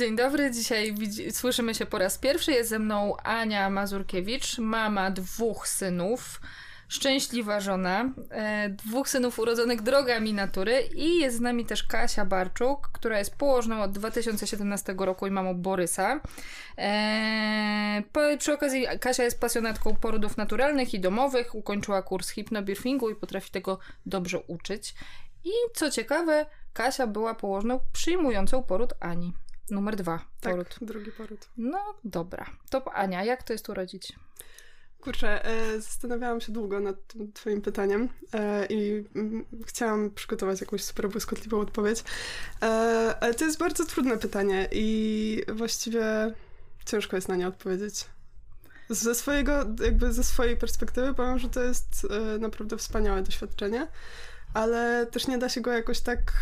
Dzień dobry, dzisiaj widzi- słyszymy się po raz pierwszy. Jest ze mną Ania Mazurkiewicz, mama dwóch synów, szczęśliwa żona, e, dwóch synów urodzonych drogami natury i jest z nami też Kasia Barczuk, która jest położną od 2017 roku i mamą Borysa. E, po, przy okazji Kasia jest pasjonatką porodów naturalnych i domowych, ukończyła kurs hipnobirfingu i potrafi tego dobrze uczyć. I co ciekawe, Kasia była położną przyjmującą poród Ani. Numer dwa. Poród. Tak, drugi poród. No dobra. To Ania, jak to jest urodzić? Kurczę, e, zastanawiałam się długo nad tym twoim pytaniem e, i mm, chciałam przygotować jakąś super błyskotliwą odpowiedź, e, ale to jest bardzo trudne pytanie i właściwie ciężko jest na nie odpowiedzieć. Ze swojego, jakby ze swojej perspektywy powiem, że to jest e, naprawdę wspaniałe doświadczenie, ale też nie da się go jakoś tak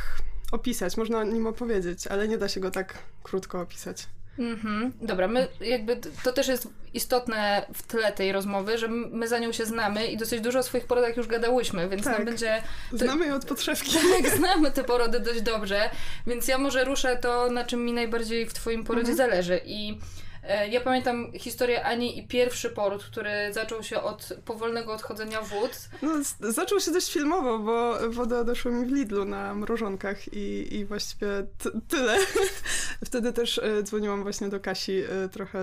opisać. Można o nim opowiedzieć, ale nie da się go tak krótko opisać. Mhm. Dobra, my jakby to też jest istotne w tle tej rozmowy, że my za nią się znamy i dosyć dużo o swoich porodach już gadałyśmy, więc Tak. nam będzie. Znamy je od podszewki. Tak, znamy te porody dość dobrze, więc ja może ruszę to, na czym mi najbardziej w Twoim porodzie Mhm. zależy. I ja pamiętam historię Ani i pierwszy poród, który zaczął się od powolnego odchodzenia wód. No, zaczął się dość filmowo, bo woda doszła mi w Lidlu na mrożonkach i, i właściwie tyle. Wtedy też e, dzwoniłam właśnie do Kasi e, trochę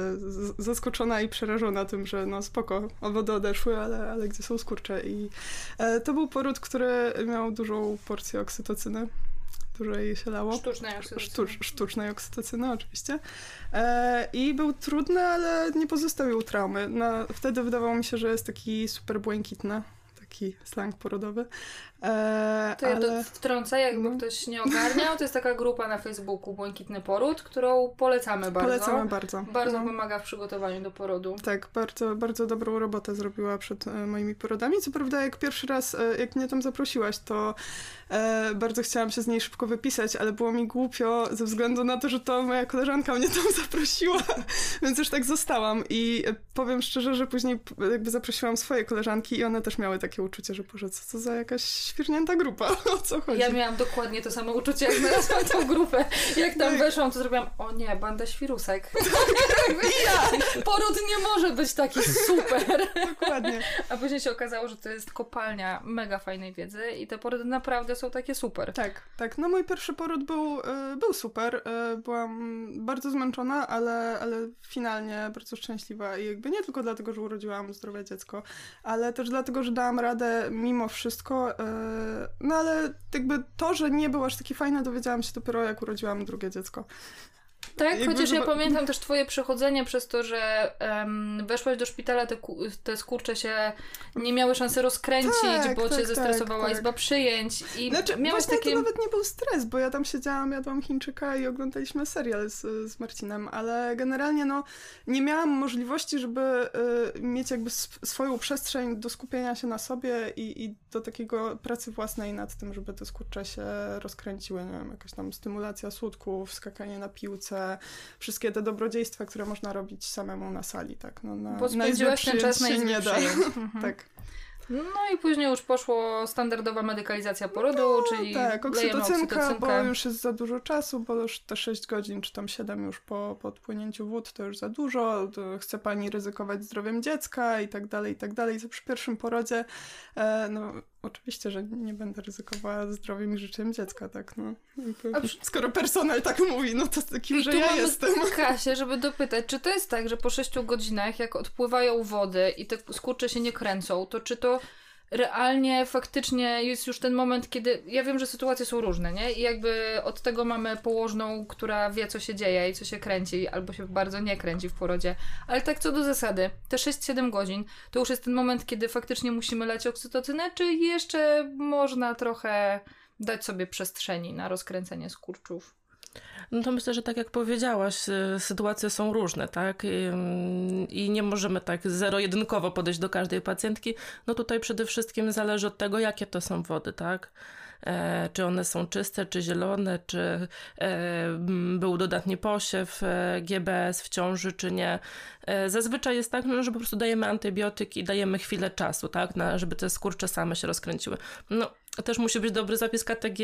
zaskoczona i przerażona tym, że no spoko, wody odeszły, ale, ale gdzie są skurcze. I e, to był poród, który miał dużą porcję oksytocyny. Dużo jej się lało. Sztucznej oksytocyny. Sztucz, sztucznej oksytocyny, oczywiście. E, I był trudny, ale nie pozostawił traumy. Na, wtedy wydawało mi się, że jest taki super błękitny, taki slang porodowy. E, To ja ale... to wtrącę, jakby no. ktoś nie ogarniał. To jest taka grupa na Facebooku Błękitny Poród, którą polecamy bardzo. Polecamy bardzo. Bardzo No. pomaga w przygotowaniu do porodu. Tak, bardzo, bardzo dobrą robotę zrobiła przed e, moimi porodami. Co prawda, jak pierwszy raz, e, jak mnie tam zaprosiłaś, to e, bardzo chciałam się z niej szybko wypisać, ale było mi głupio ze względu na to, że to moja koleżanka mnie tam zaprosiła, więc już tak zostałam. I powiem szczerze, że później jakby zaprosiłam swoje koleżanki i one też miały takie uczucie, że Boże, co to za jakaś świrnięta grupa, o co chodzi? Ja miałam dokładnie to samo uczucie, jak znalazłam tą grupę. Jak tam Tak. weszłam, to zrobiłam, o nie, banda świrusek. Poród nie może być taki super. Dokładnie. A później się okazało, że to jest kopalnia mega fajnej wiedzy i te porody naprawdę są takie super. Tak, tak. No mój pierwszy poród był, e, był super. E, Byłam bardzo zmęczona, ale, ale finalnie bardzo szczęśliwa. I jakby nie tylko dlatego, że urodziłam zdrowe dziecko, ale też dlatego, że dałam radę mimo wszystko. e, No ale jakby to, że nie był aż taki fajny, dowiedziałam się dopiero jak urodziłam drugie dziecko. Tak, Jakby chociaż ja pamiętam też twoje przechodzenie przez to, że em, weszłaś do szpitala, te, te skurcze się nie miały szansy rozkręcić, Tak, bo tak, cię tak, zestresowała tak. izba przyjęć i Znaczy, miałaś takie... to nawet nie był stres, bo ja tam siedziałam, jadłam Chińczyka i oglądaliśmy serial z, z Marcinem, ale generalnie no nie miałam możliwości, żeby y, mieć jakby sw- swoją przestrzeń do skupienia się na sobie i, i do takiego pracy własnej nad tym, żeby te skurcze się rozkręciły, nie wiem, jakaś tam stymulacja słutków, skakanie na piłce, wszystkie te dobrodziejstwa, które można robić samemu na sali, tak? No, na, Bo na izbie ten czas na izbie nie da. Mhm. tak. No i później już poszło standardowa medykalizacja porodu, czyli Tak, oksytocynka, bo już jest za dużo czasu, bo już te 6 godzin, czy tam 7 już po, po odpłynięciu wód, to już za dużo, chce pani ryzykować zdrowiem dziecka i tak dalej, i tak dalej. Przy pierwszym porodzie, e, no oczywiście, że nie będę ryzykowała zdrowiem i życiem dziecka, tak, no. Skoro personel tak mówi, no to kim, I że tu ja mamy jestem. Kasię, żeby dopytać, czy to jest tak, że po 6 godzinach, jak odpływają wody i te skurcze się nie kręcą, to czy to realnie, faktycznie jest już ten moment, kiedy. Ja wiem, że sytuacje są różne, nie? I jakby od tego mamy położną, która wie, co się dzieje i co się kręci, albo się bardzo nie kręci w porodzie. Ale tak co do zasady, te 6-7 godzin to już jest ten moment, kiedy faktycznie musimy lać oksytocynę, czy jeszcze można trochę dać sobie przestrzeni na rozkręcenie skurczów? No to myślę, że tak jak powiedziałaś, y, sytuacje są różne, tak? I, mm, I nie możemy tak zero-jedynkowo podejść do każdej pacjentki. No tutaj przede wszystkim zależy od tego, jakie to są wody, tak? E, czy one są czyste, czy zielone, czy był dodatni posiew GBS w ciąży, czy nie. Zazwyczaj jest tak, no, że po prostu dajemy antybiotyk i dajemy chwilę czasu, tak, na, żeby te skurcze same się rozkręciły. No, też musi być dobry zapis KTG,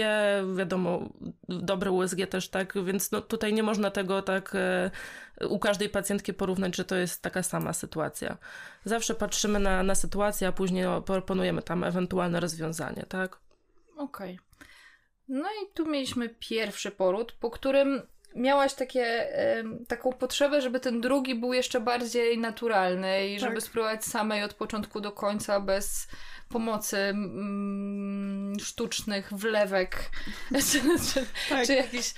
wiadomo, dobre USG też tak, więc no, tutaj nie można tego tak e, u każdej pacjentki porównać, że to jest taka sama sytuacja. Zawsze patrzymy na, na sytuację, a później proponujemy tam ewentualne rozwiązanie, tak? Okej. Okay. No i tu mieliśmy pierwszy poród, po którym miałaś takie, taką potrzebę, żeby ten drugi był jeszcze bardziej naturalny i tak. żeby spróbować samej od początku do końca bez pomocy mm, sztucznych wlewek czy, czy, tak. czy jakichś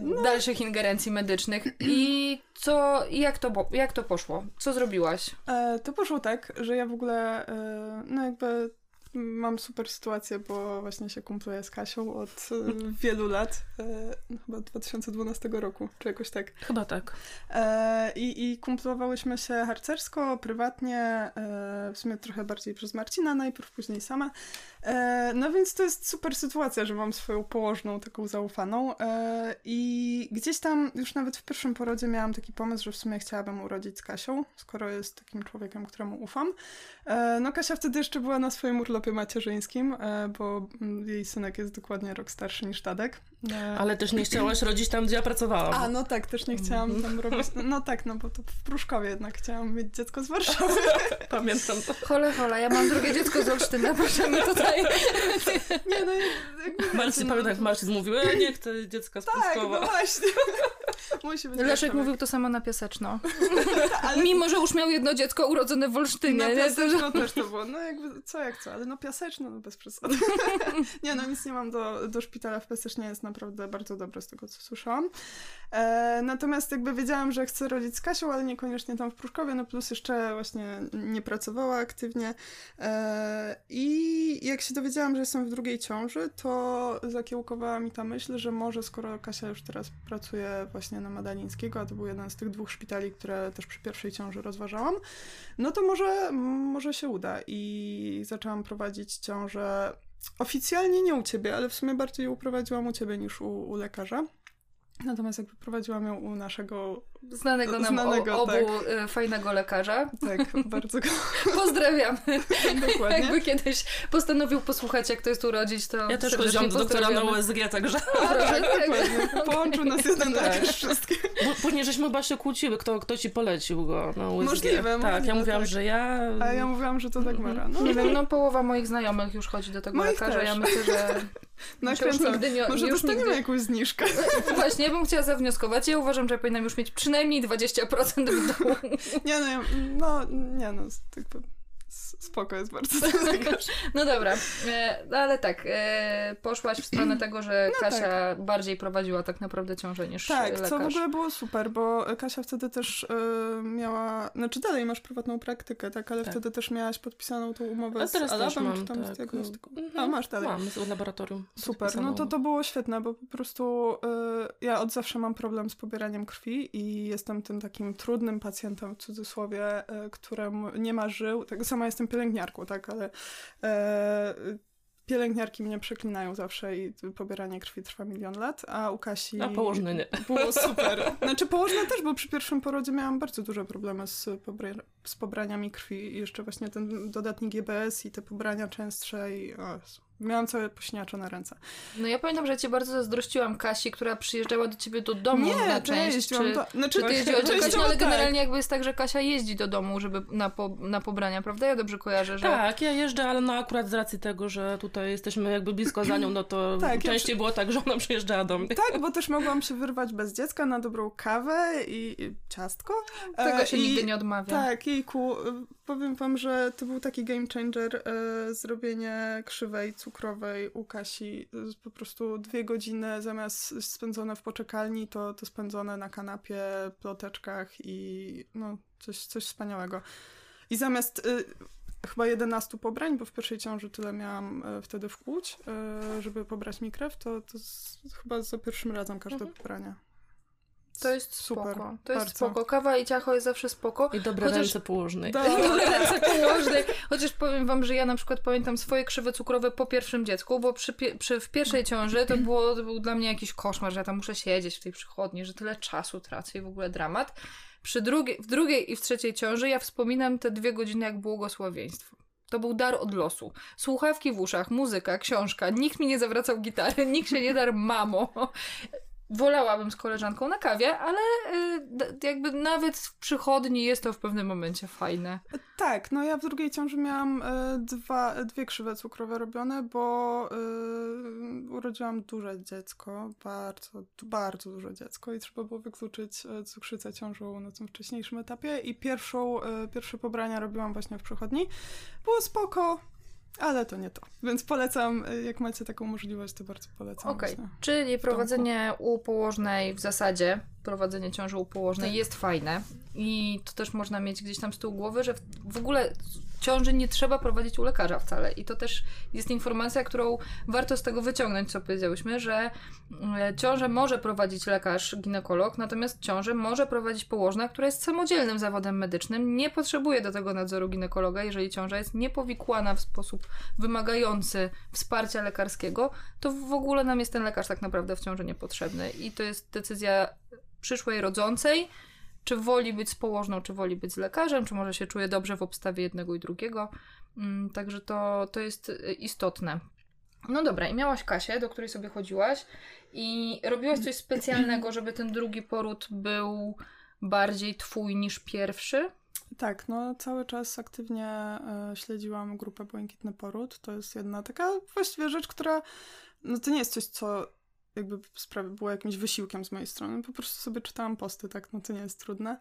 no. dalszych ingerencji medycznych. I co, jak to, jak to poszło? Co zrobiłaś? E, to poszło tak, że ja w ogóle, e, no jakby Mam super sytuację, bo właśnie się kumpluję z Kasią od e, wielu lat, e, no chyba 2012 roku, czy jakoś tak. Chyba tak. E, I, i kumplowałyśmy się harcersko, prywatnie, w sumie trochę bardziej przez Marcina najpierw, później sama. No więc to jest super sytuacja, że mam swoją położną, taką zaufaną i gdzieś tam już nawet w pierwszym porodzie miałam taki pomysł, że w sumie chciałabym urodzić z Kasią, skoro jest takim człowiekiem, któremu ufam. No Kasia wtedy jeszcze była na swoim urlopie urlopie macierzyńskim, e, bo mm, jej synek jest dokładnie rok starszy niż Tadek. E, Ale też nie chciałaś rodzić tam, gdzie ja pracowałam. A, no tak, też nie chciałam tam mhm. robić. No, no, tak, no bo to w Pruszkowie jednak chciałam mieć dziecko z Warszawy. Pamiętam to. Hole, hole, ja mam drugie dziecko z Olsztyna, możemy tutaj. nie, no. Marcin, no... pamiętam jak Marcin mówił, ja nie chcę dziecka z tak, Pruszkowa. no właśnie. Musi być Leszek mówił to samo na Piaseczno. Ale... Mimo, że już miał jedno dziecko urodzone w Olsztynie. Na Piaseczno też to było. No jakby co jak co, ale no Piaseczno, no bez przesady. nie no, nic nie mam do, do szpitala w Piasecznie, jest naprawdę bardzo dobre z tego, co słyszałam. E, natomiast jakby wiedziałam, że chcę rodzić z Kasią, ale niekoniecznie tam w Pruszkowie, no plus jeszcze właśnie nie pracowała aktywnie. E, I jak się dowiedziałam, że jestem w drugiej ciąży, to zakiełkowała mi ta myśl, że może skoro Kasia już teraz pracuje właśnie na Madalińskiego, a to był jeden z tych dwóch szpitali, które też przy pierwszej ciąży rozważałam, no to może, może się uda. I zaczęłam prowadzić ciążę oficjalnie nie u ciebie, ale w sumie bardziej ją prowadziłam u ciebie niż u, u lekarza. Natomiast jakby prowadziłam ją u naszego znanego nam znanego, obu tak. Y, fajnego lekarza. Tak, bardzo go pozdrawiamy. Dokładnie. Jakby kiedyś postanowił posłuchać, jak to jest urodzić, to Ja też chodziłam do doktora na USG, także... A, tak, dokładnie. Połączył nas jeden tak. lekarz wszystkie. Później żeśmy chyba się kłóciły, kto, kto ci polecił go na USG. Możliwe. Tak, możliwe, ja mówiłam, tak. że ja... A ja mówiłam, że to tak Mara. No. Nie wiem, no połowa moich znajomych już chodzi do tego moich lekarza. Też. Ja myślę, że... Nakręcam. Nigdy nie, Może już dostaniemy nigdy... jakąś zniżkę. Właśnie, ja bym chciała zawnioskować. Ja uważam, że ja powinnam już mieć przynajmniej 20% w dół. Nie no, no, nie no, jakby spoko jest bardzo No dobra, e, ale tak, e, poszłaś w stronę tego, że no Kasia tak. bardziej prowadziła tak naprawdę ciążę niż tak, lekarz. co w ogóle było super, bo Kasia wtedy też e, miała, znaczy dalej masz prywatną praktykę, tak, ale tak. wtedy też miałaś podpisaną tą umowę z Alabem, mam, czy tam tak. z diagnostyką. Mhm. A, masz dalej. Mam, z laboratorium. Super, no to to było świetne, bo po prostu ja od zawsze mam problem z pobieraniem krwi i jestem tym takim trudnym pacjentem w cudzysłowie, któremu nie ma żył, tak sama jestem pielęgniarką, tak, ale e, pielęgniarki mnie przeklinają zawsze i pobieranie krwi trwa milion lat, a u Kasi... A położne nie. Było super. Znaczy położne też, bo przy pierwszym porodzie miałam bardzo duże problemy z, pobra- z pobraniami krwi i jeszcze właśnie ten dodatni GBS i te pobrania częstsze i... O, Miałam całe pośniaczo na ręce. No ja pamiętam, że cię bardzo zazdrościłam Kasi, która przyjeżdżała do ciebie do domu nie, na część. Czy, to... znaczy, czy ty jeździłaś do Kasi, ale tak. generalnie jakby jest tak, że Kasia jeździ do domu, żeby na, po, na pobrania, prawda? Ja dobrze kojarzę, że... Tak, ja jeżdżę, ale no akurat z racji tego, że tutaj jesteśmy jakby blisko za nią, no to tak, częściej ja... było tak, że ona przyjeżdżała do mnie. Tak, bo też mogłam się wyrwać bez dziecka na dobrą kawę i, i ciastko. Tego się I, nigdy nie odmawia. Tak, jejku, powiem wam, że to był taki game changer, e, zrobienie krzywej cukrowej u Kasi. Po prostu dwie godziny zamiast spędzone w poczekalni, to, to spędzone na kanapie, ploteczkach i no, coś, coś wspaniałego. I zamiast y, chyba 11 pobrań, bo w pierwszej ciąży tyle miałam y, wtedy wkłuć, y, żeby pobrać mi krew, to, to z, chyba za pierwszym razem każde mhm. pobranie To jest super. spoko. To jest bardzo. spoko. Kawa i ciacho jest zawsze spoko. I dobre Chociaż- ręce położnej. Dobre ręce położnej. Chociaż powiem wam, że ja na przykład pamiętam swoje krzywe cukrowe po pierwszym dziecku, bo przy, przy, w pierwszej ciąży to, było, to był dla mnie jakiś koszmar, że ja tam muszę siedzieć w tej przychodni, że tyle czasu tracę i w ogóle dramat. Przy drugiej, w drugiej i w trzeciej ciąży ja wspominam te dwie godziny jak błogosławieństwo. To był dar od losu. Słuchawki w uszach, muzyka, książka. Nikt mi nie zawracał gitary, nikt się nie darł mamo. Wolałabym z koleżanką na kawie, ale y, jakby nawet w przychodni jest to w pewnym momencie fajne. Tak, no ja w drugiej ciąży miałam e, dwa, dwie krzywe cukrowe robione, bo e, urodziłam duże dziecko, bardzo, bardzo duże dziecko i trzeba było wykluczyć cukrzycę ciążową na tym wcześniejszym etapie i pierwszą, pierwsze pobrania robiłam właśnie w przychodni. Było spoko, ale to nie to. Więc polecam, e, jak macie taką możliwość, to bardzo polecam. Okej, właśnie. czyli prowadzenie u położnej w zasadzie, prowadzenie ciąży u położnej Tak. jest fajne i to też można mieć gdzieś tam z tyłu głowy, że w, ogóle ciąży nie trzeba prowadzić u lekarza wcale i to też jest informacja, którą warto z tego wyciągnąć, co powiedziałyśmy, że e, ciążę może prowadzić lekarz, ginekolog, natomiast ciążę może prowadzić położna, która jest samodzielnym zawodem medycznym, nie potrzebuje do tego nadzoru ginekologa, jeżeli ciąża jest niepowikłana w sposób wymagający wsparcia lekarskiego, to w ogóle nam jest ten lekarz tak naprawdę w ciąży niepotrzebny. I to jest decyzja przyszłej rodzącej, czy woli być z położną, czy woli być z lekarzem, czy może się czuje dobrze w obstawie jednego i drugiego. Mm, Także to, to jest y, istotne. No dobra, i miałaś Kasię, do której sobie chodziłaś i robiłaś coś specjalnego, żeby ten drugi poród był bardziej twój niż pierwszy? Tak, no cały czas aktywnie e, śledziłam grupę Błękitny Poród. To jest jedna taka właściwie rzecz, która no to nie jest coś, co jakby sprawy było jakimś wysiłkiem z mojej strony. Po prostu sobie czytałam posty, tak, no to nie jest trudne.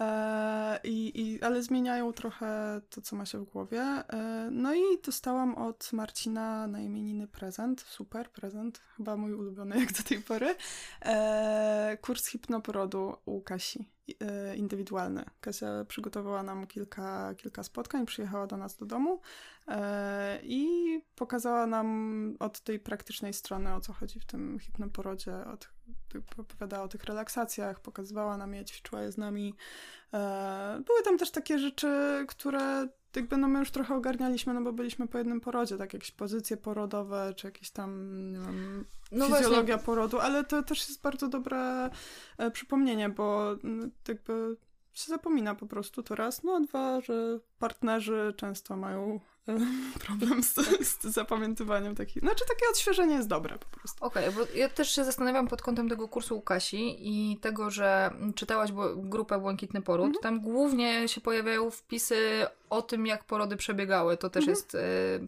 E, i, i, ale zmieniają trochę to, co ma się w głowie. E, no i dostałam od Marcina na imieniny prezent, super prezent, chyba mój ulubiony jak do tej pory. E, kurs hipnoporodu u Kasi indywidualny. Kasia przygotowała nam kilka, kilka spotkań, przyjechała do nas do domu e, i pokazała nam od tej praktycznej strony, o co chodzi w tym hipnoporodzie, od, opowiadała o tych relaksacjach, pokazywała nam je, ćwiczyła je z nami. E, były tam też takie rzeczy, które jakby no my już trochę ogarnialiśmy, no bo byliśmy po jednym porodzie, tak jakieś pozycje porodowe, czy jakieś tam, nie wiem, No fizjologia porodu, ale to też jest bardzo dobre e, przypomnienie, bo mm, jakby się zapomina po prostu to raz, no a dwa, że partnerzy często mają problem z, z zapamiętywaniem takich, znaczy takie odświeżenie jest dobre po prostu. Okej, bo ja też się zastanawiam pod kątem tego kursu u Kasi i tego, że czytałaś grupę Błękitny Poród. Mhm. Tam głównie się pojawiają wpisy o tym, jak porody przebiegały. To też Mhm. jest e,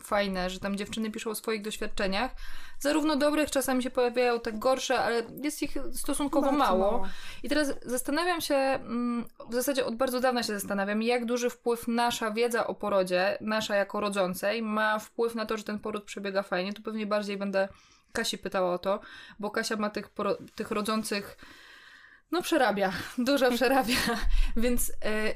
fajne, że tam dziewczyny piszą o swoich doświadczeniach. Zarówno dobrych, czasami się pojawiają te gorsze, ale jest ich stosunkowo Bardzo mało. I teraz zastanawiam się, mm, w zasadzie od bardzo dawna się zastanawiam, jak duży wpływ nasza wiedza o porodzie, nasza jako rodzącej, ma wpływ na to, że ten poród przebiega fajnie. Tu pewnie bardziej będę Kasi pytała o to, bo Kasia ma tych, tych rodzących, no przerabia, dużo przerabia, więc e,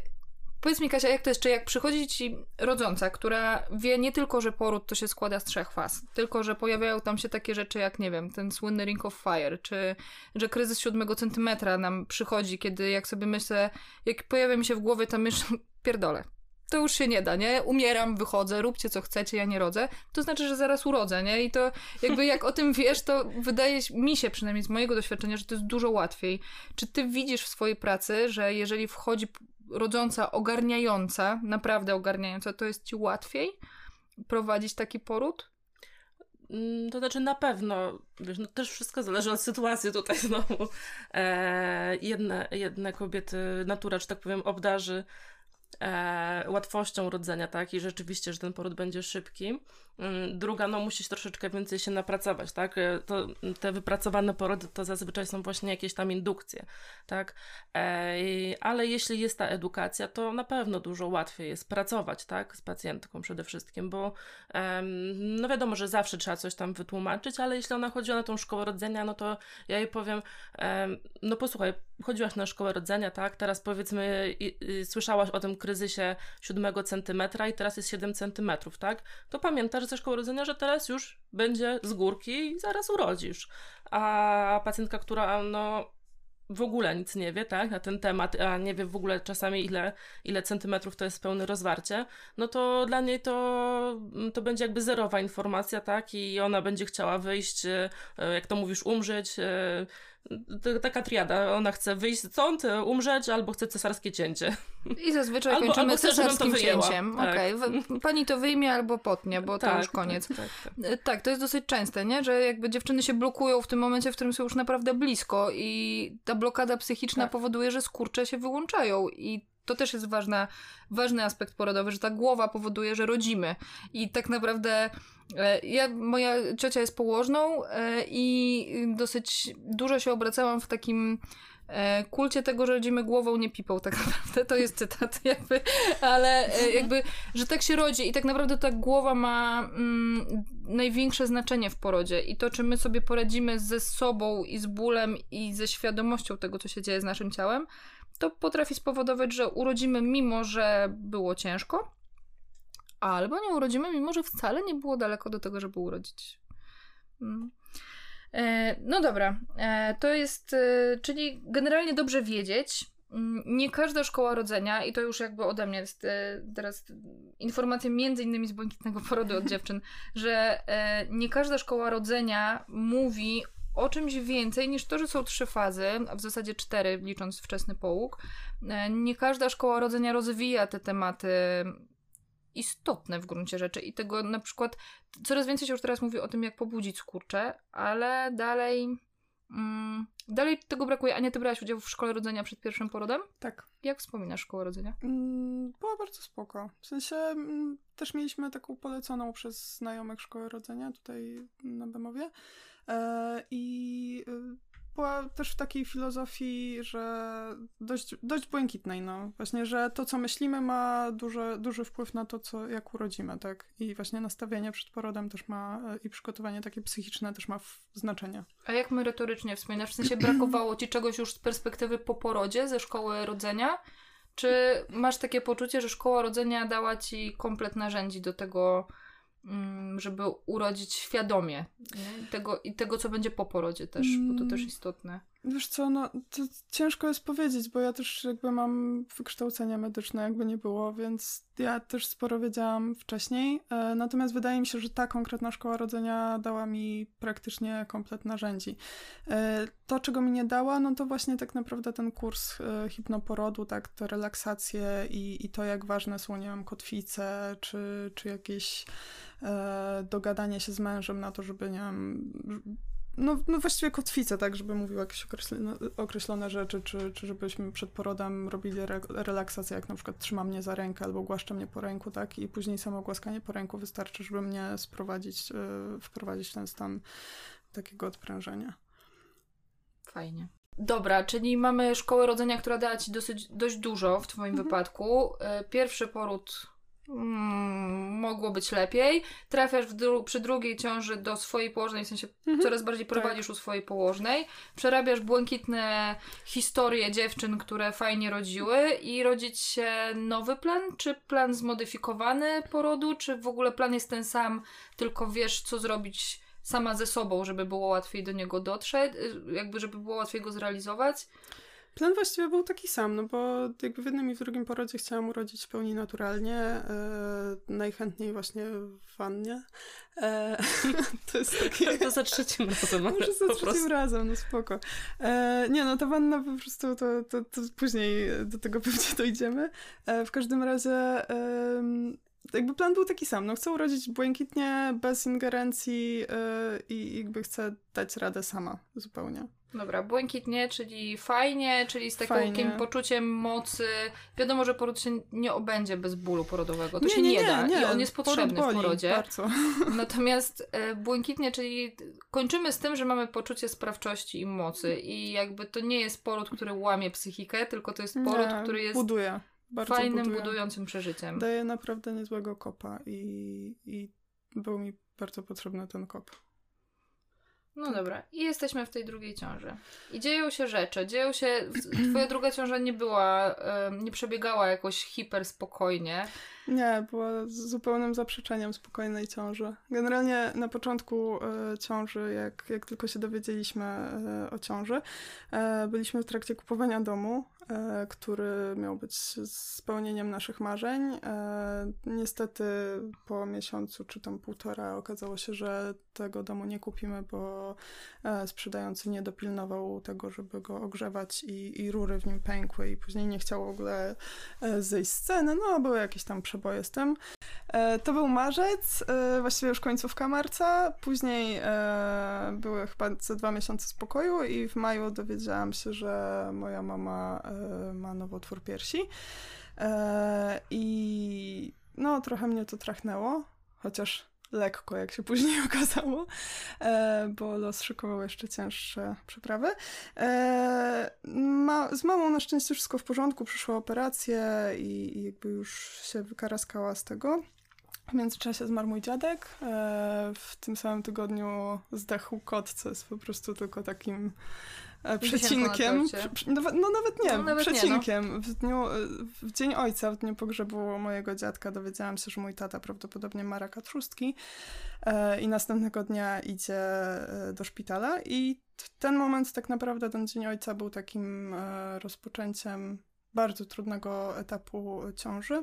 powiedz mi Kasia, jak to jest, czy jak przychodzi ci rodząca, która wie nie tylko, że poród to się składa z trzech faz, tylko, że pojawiają tam się takie rzeczy jak, nie wiem, ten słynny Ring of Fire, czy że kryzys siódmego centymetra nam przychodzi, kiedy jak sobie myślę, jak pojawia mi się w głowie ta myśl, pierdolę, to już się nie da, nie? Umieram, wychodzę, róbcie co chcecie, ja nie rodzę. To znaczy, że zaraz urodzę, nie? I to jakby jak o tym wiesz, to wydaje mi się przynajmniej z mojego doświadczenia, że to jest dużo łatwiej. Czy ty widzisz w swojej pracy, że jeżeli wchodzi rodząca ogarniająca, naprawdę ogarniająca, to jest ci łatwiej prowadzić taki poród? Mm, To znaczy na pewno, wiesz, no też wszystko zależy od sytuacji tutaj znowu. E, jedne, jedne kobiety natura, że tak powiem, obdarzy e, łatwością rodzenia, tak? I rzeczywiście, że ten poród będzie szybki. Mm, Druga, no musi się troszeczkę więcej się napracować, tak? E, To, te wypracowane porody to zazwyczaj są właśnie jakieś tam indukcje, tak? E, ale jeśli jest ta edukacja, to na pewno dużo łatwiej jest pracować, tak? Z pacjentką przede wszystkim, bo no wiadomo, że zawsze trzeba coś tam wytłumaczyć, ale jeśli ona chodziła na tą szkołę rodzenia, no to ja jej powiem, em, no posłuchaj, chodziłaś na szkołę rodzenia, tak? Teraz powiedzmy, i, i, słyszałaś o tym kryzysie siódmego centymetra i teraz jest 7 centymetrów, tak? To pamiętasz ze szkoły rodzenia, że teraz już będzie z górki i zaraz urodzisz. A pacjentka, która no w ogóle nic nie wie, tak, na ten temat, a nie wie w ogóle czasami ile, ile centymetrów to jest pełne rozwarcie, no to dla niej to, to będzie jakby zerowa informacja, tak, i ona będzie chciała wyjść, e, jak to mówisz, umrzeć, e, taka triada, ona chce wyjść stąd, e, umrzeć, albo chce cesarskie cięcie. I zazwyczaj albo, kończymy albo cesarskim cięciem. Tak. Okay. Pani to wyjmie albo potnie, bo tak, to już koniec. Tak, tak, tak. tak, to jest dosyć częste, nie? że jakby dziewczyny się blokują w tym momencie, w którym są już naprawdę blisko i ta blokada psychiczna tak. powoduje, że skurcze się wyłączają i to też jest ważna, ważny aspekt porodowy, że ta głowa powoduje, że rodzimy. I tak naprawdę e, ja, moja ciocia jest położną e, i dosyć dużo się obracałam w takim e, kulcie tego, że rodzimy głową, nie pipą tak naprawdę. To jest cytat jakby, ale jakby, że tak się rodzi i tak naprawdę ta głowa ma mm, największe znaczenie w porodzie i to, czy my sobie poradzimy ze sobą i z bólem i ze świadomością tego, co się dzieje z naszym ciałem, to potrafi spowodować, że urodzimy mimo, że było ciężko, albo nie urodzimy, mimo że wcale nie było daleko do tego, żeby urodzić. Mm. E, no dobra, e, to jest, e, czyli generalnie dobrze wiedzieć. Mm, nie każda szkoła rodzenia, i to już jakby ode mnie jest teraz informacja między innymi z błękitnego porodu od dziewczyn, że nie każda szkoła rodzenia mówi o czymś więcej niż to, że są trzy fazy, a w zasadzie cztery, licząc wczesny połóg. E, nie każda szkoła rodzenia rozwija te tematy istotne w gruncie rzeczy i tego na przykład coraz więcej się już teraz mówi o tym, jak pobudzić skurcze, ale dalej mm, dalej tego brakuje. Ania, ty brałaś udział w szkole rodzenia przed pierwszym porodem? Tak. Jak wspominasz szkołę rodzenia? Mm, była bardzo spoko. W sensie mm, też mieliśmy taką poleconą przez znajomych szkołę rodzenia tutaj na Bemowie. E, I y, była też w takiej filozofii, że dość, dość błękitnej, no. Właśnie, że to, co myślimy, ma duży, duży wpływ na to, co, jak urodzimy, tak? I właśnie nastawienie przed porodem też ma, e, i przygotowanie takie psychiczne też ma znaczenie. A jak merytorycznie wspominasz? W sensie brakowało ci czegoś już z perspektywy po porodzie, ze szkoły rodzenia? Czy masz takie poczucie, że szkoła rodzenia dała ci komplet narzędzi do tego, żeby urodzić świadomie nie? Tego, i tego, co będzie po porodzie też, bo to też mm. istotne. Wiesz co, no ciężko jest powiedzieć, bo ja też jakby mam wykształcenie medyczne, jakby nie było, więc ja też sporo wiedziałam wcześniej. E, natomiast wydaje mi się, że ta konkretna szkoła rodzenia dała mi praktycznie komplet narzędzi. E, to, czego mi nie dała, no to właśnie tak naprawdę ten kurs e, hipnoporodu, tak, te relaksacje i, i to, jak ważne są, nie wiem, kotwice, czy, czy jakieś dogadanie się z mężem na to, żeby, nie wiem, no, no właściwie kotwice, tak, żeby mówił jakieś określone, określone rzeczy, czy, czy żebyśmy przed porodem robili re, relaksację, jak na przykład trzyma mnie za rękę albo głaszcza mnie po ręku, tak, i później samo głaskanie po ręku wystarczy, żeby mnie sprowadzić, yy, wprowadzić w ten stan takiego odprężenia. Fajnie. Dobra, czyli mamy szkołę rodzenia, która dała ci dosyć, dość dużo w twoim mhm. wypadku. E, pierwszy poród Hmm, mogło być lepiej. Trafiasz dru przy drugiej ciąży do swojej położnej, w sensie mhm. coraz bardziej prowadzisz tak. u swojej położnej. Przerabiasz błękitne historie dziewczyn, które fajnie rodziły i rodzić się nowy plan, czy plan zmodyfikowany porodu, czy w ogóle plan jest ten sam, tylko wiesz co zrobić sama ze sobą, żeby było łatwiej do niego dotrzeć, jakby żeby było łatwiej go zrealizować. Plan właściwie był taki sam, no bo jakby w jednym i w drugim porodzie chciałam urodzić w pełni naturalnie, e, najchętniej właśnie w wannie. E, to jest takie... To za trzecim razem. Może za trzecim razem, no spoko. E, nie, no ta wanna po prostu, to, to, to później do tego pewnie dojdziemy. E, w każdym razie jakby plan był taki sam, no chcę urodzić błękitnie, bez ingerencji yy, i jakby chcę dać radę sama zupełnie. Dobra, błękitnie, czyli fajnie, czyli z takim fajnie. poczuciem mocy. Wiadomo, że poród się nie obędzie bez bólu porodowego. To nie, się nie, nie, nie da nie. i on jest potrzebny w porodzie. Bardzo. Natomiast e, błękitnie, czyli kończymy z tym, że mamy poczucie sprawczości i mocy i jakby to nie jest poród, który łamie psychikę, tylko to jest poród, który jest... buduje. Bardzo fajnym, buduje. budującym przeżyciem. Daje naprawdę niezłego kopa i, i był mi bardzo potrzebny ten kop. No dobra, i jesteśmy w tej drugiej ciąży. I dzieją się rzeczy, dzieją się. Twoja druga ciąża nie była, nie przebiegała jakoś hiper spokojnie. Nie, była zupełnym zaprzeczeniem spokojnej ciąży. Generalnie na początku e, ciąży, jak, jak tylko się dowiedzieliśmy e, o ciąży, e, byliśmy w trakcie kupowania domu, który miał być spełnieniem naszych marzeń. E, niestety po miesiącu czy tam półtora okazało się, że tego domu nie kupimy, bo e, sprzedający nie dopilnował tego, żeby go ogrzewać i, i rury w nim pękły i później nie chciał w ogóle zejść z ceny. No, były jakieś tam przeboje z tym. E, to był marzec, e, właściwie już końcówka marca. Później e, były chyba ze dwa miesiące spokoju i w maju dowiedziałam się, że moja mama ma nowotwór piersi. I no, trochę mnie to trachnęło, chociaż lekko, jak się później okazało, e, bo los szykował jeszcze cięższe przeprawy. E, z mamą na szczęście wszystko w porządku, przyszła operacja i, jakby już się wykaraskała z tego. W międzyczasie zmarł mój dziadek. E, w tym samym tygodniu zdechł kot, co jest po prostu tylko takim E, przecinkiem. No, no, nawet nie, no, nawet przecinkiem. Nie, no. w, dniu, w dzień ojca, w dniu pogrzebu mojego dziadka dowiedziałam się, że mój tata prawdopodobnie ma raka trzustki e, i następnego dnia idzie e, do szpitala i ten moment tak naprawdę, ten dzień ojca był takim e, rozpoczęciem bardzo trudnego etapu ciąży,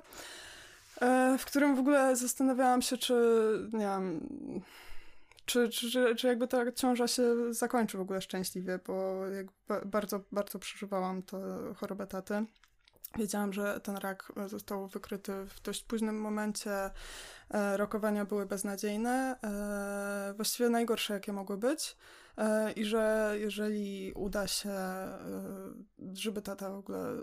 e, w którym w ogóle zastanawiałam się, czy nie wiem czy, czy, czy jakby ta ciąża się zakończy w ogóle szczęśliwie, bo bardzo, bardzo przeżywałam tę chorobę taty. Wiedziałam, że ten rak został wykryty w dość późnym momencie. E, rokowania były beznadziejne, e, właściwie najgorsze, jakie mogły być. E, I że jeżeli uda się, żeby tata w ogóle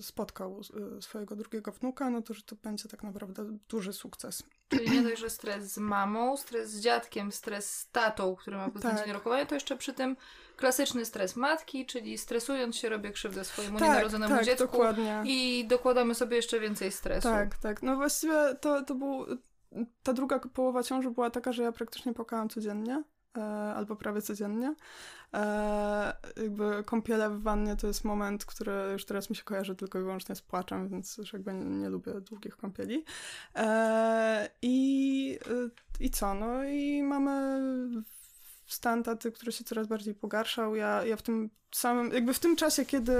spotkał swojego drugiego wnuka, no to że to będzie tak naprawdę duży sukces. Czyli nie dość, że stres z mamą, stres z dziadkiem, stres z tatą, który ma beznadziejne tak. rokowania, to jeszcze przy tym klasyczny stres matki, czyli stresując się robię krzywdę swojemu tak, nienarodzonemu tak, dziecku dokładnie. i dokładamy sobie jeszcze więcej stresu. Tak, tak. No właściwie to, to był... Ta druga połowa ciąży była taka, że ja praktycznie płakałam codziennie. E, albo prawie codziennie. E, jakby kąpiele w wannie to jest moment, który już teraz mi się kojarzy tylko i wyłącznie z płaczem, więc już jakby nie, nie lubię długich kąpieli. E, I, I co? No i mamy stan taty, który się coraz bardziej pogarszał. Ja, ja w tym samym, jakby w tym czasie, kiedy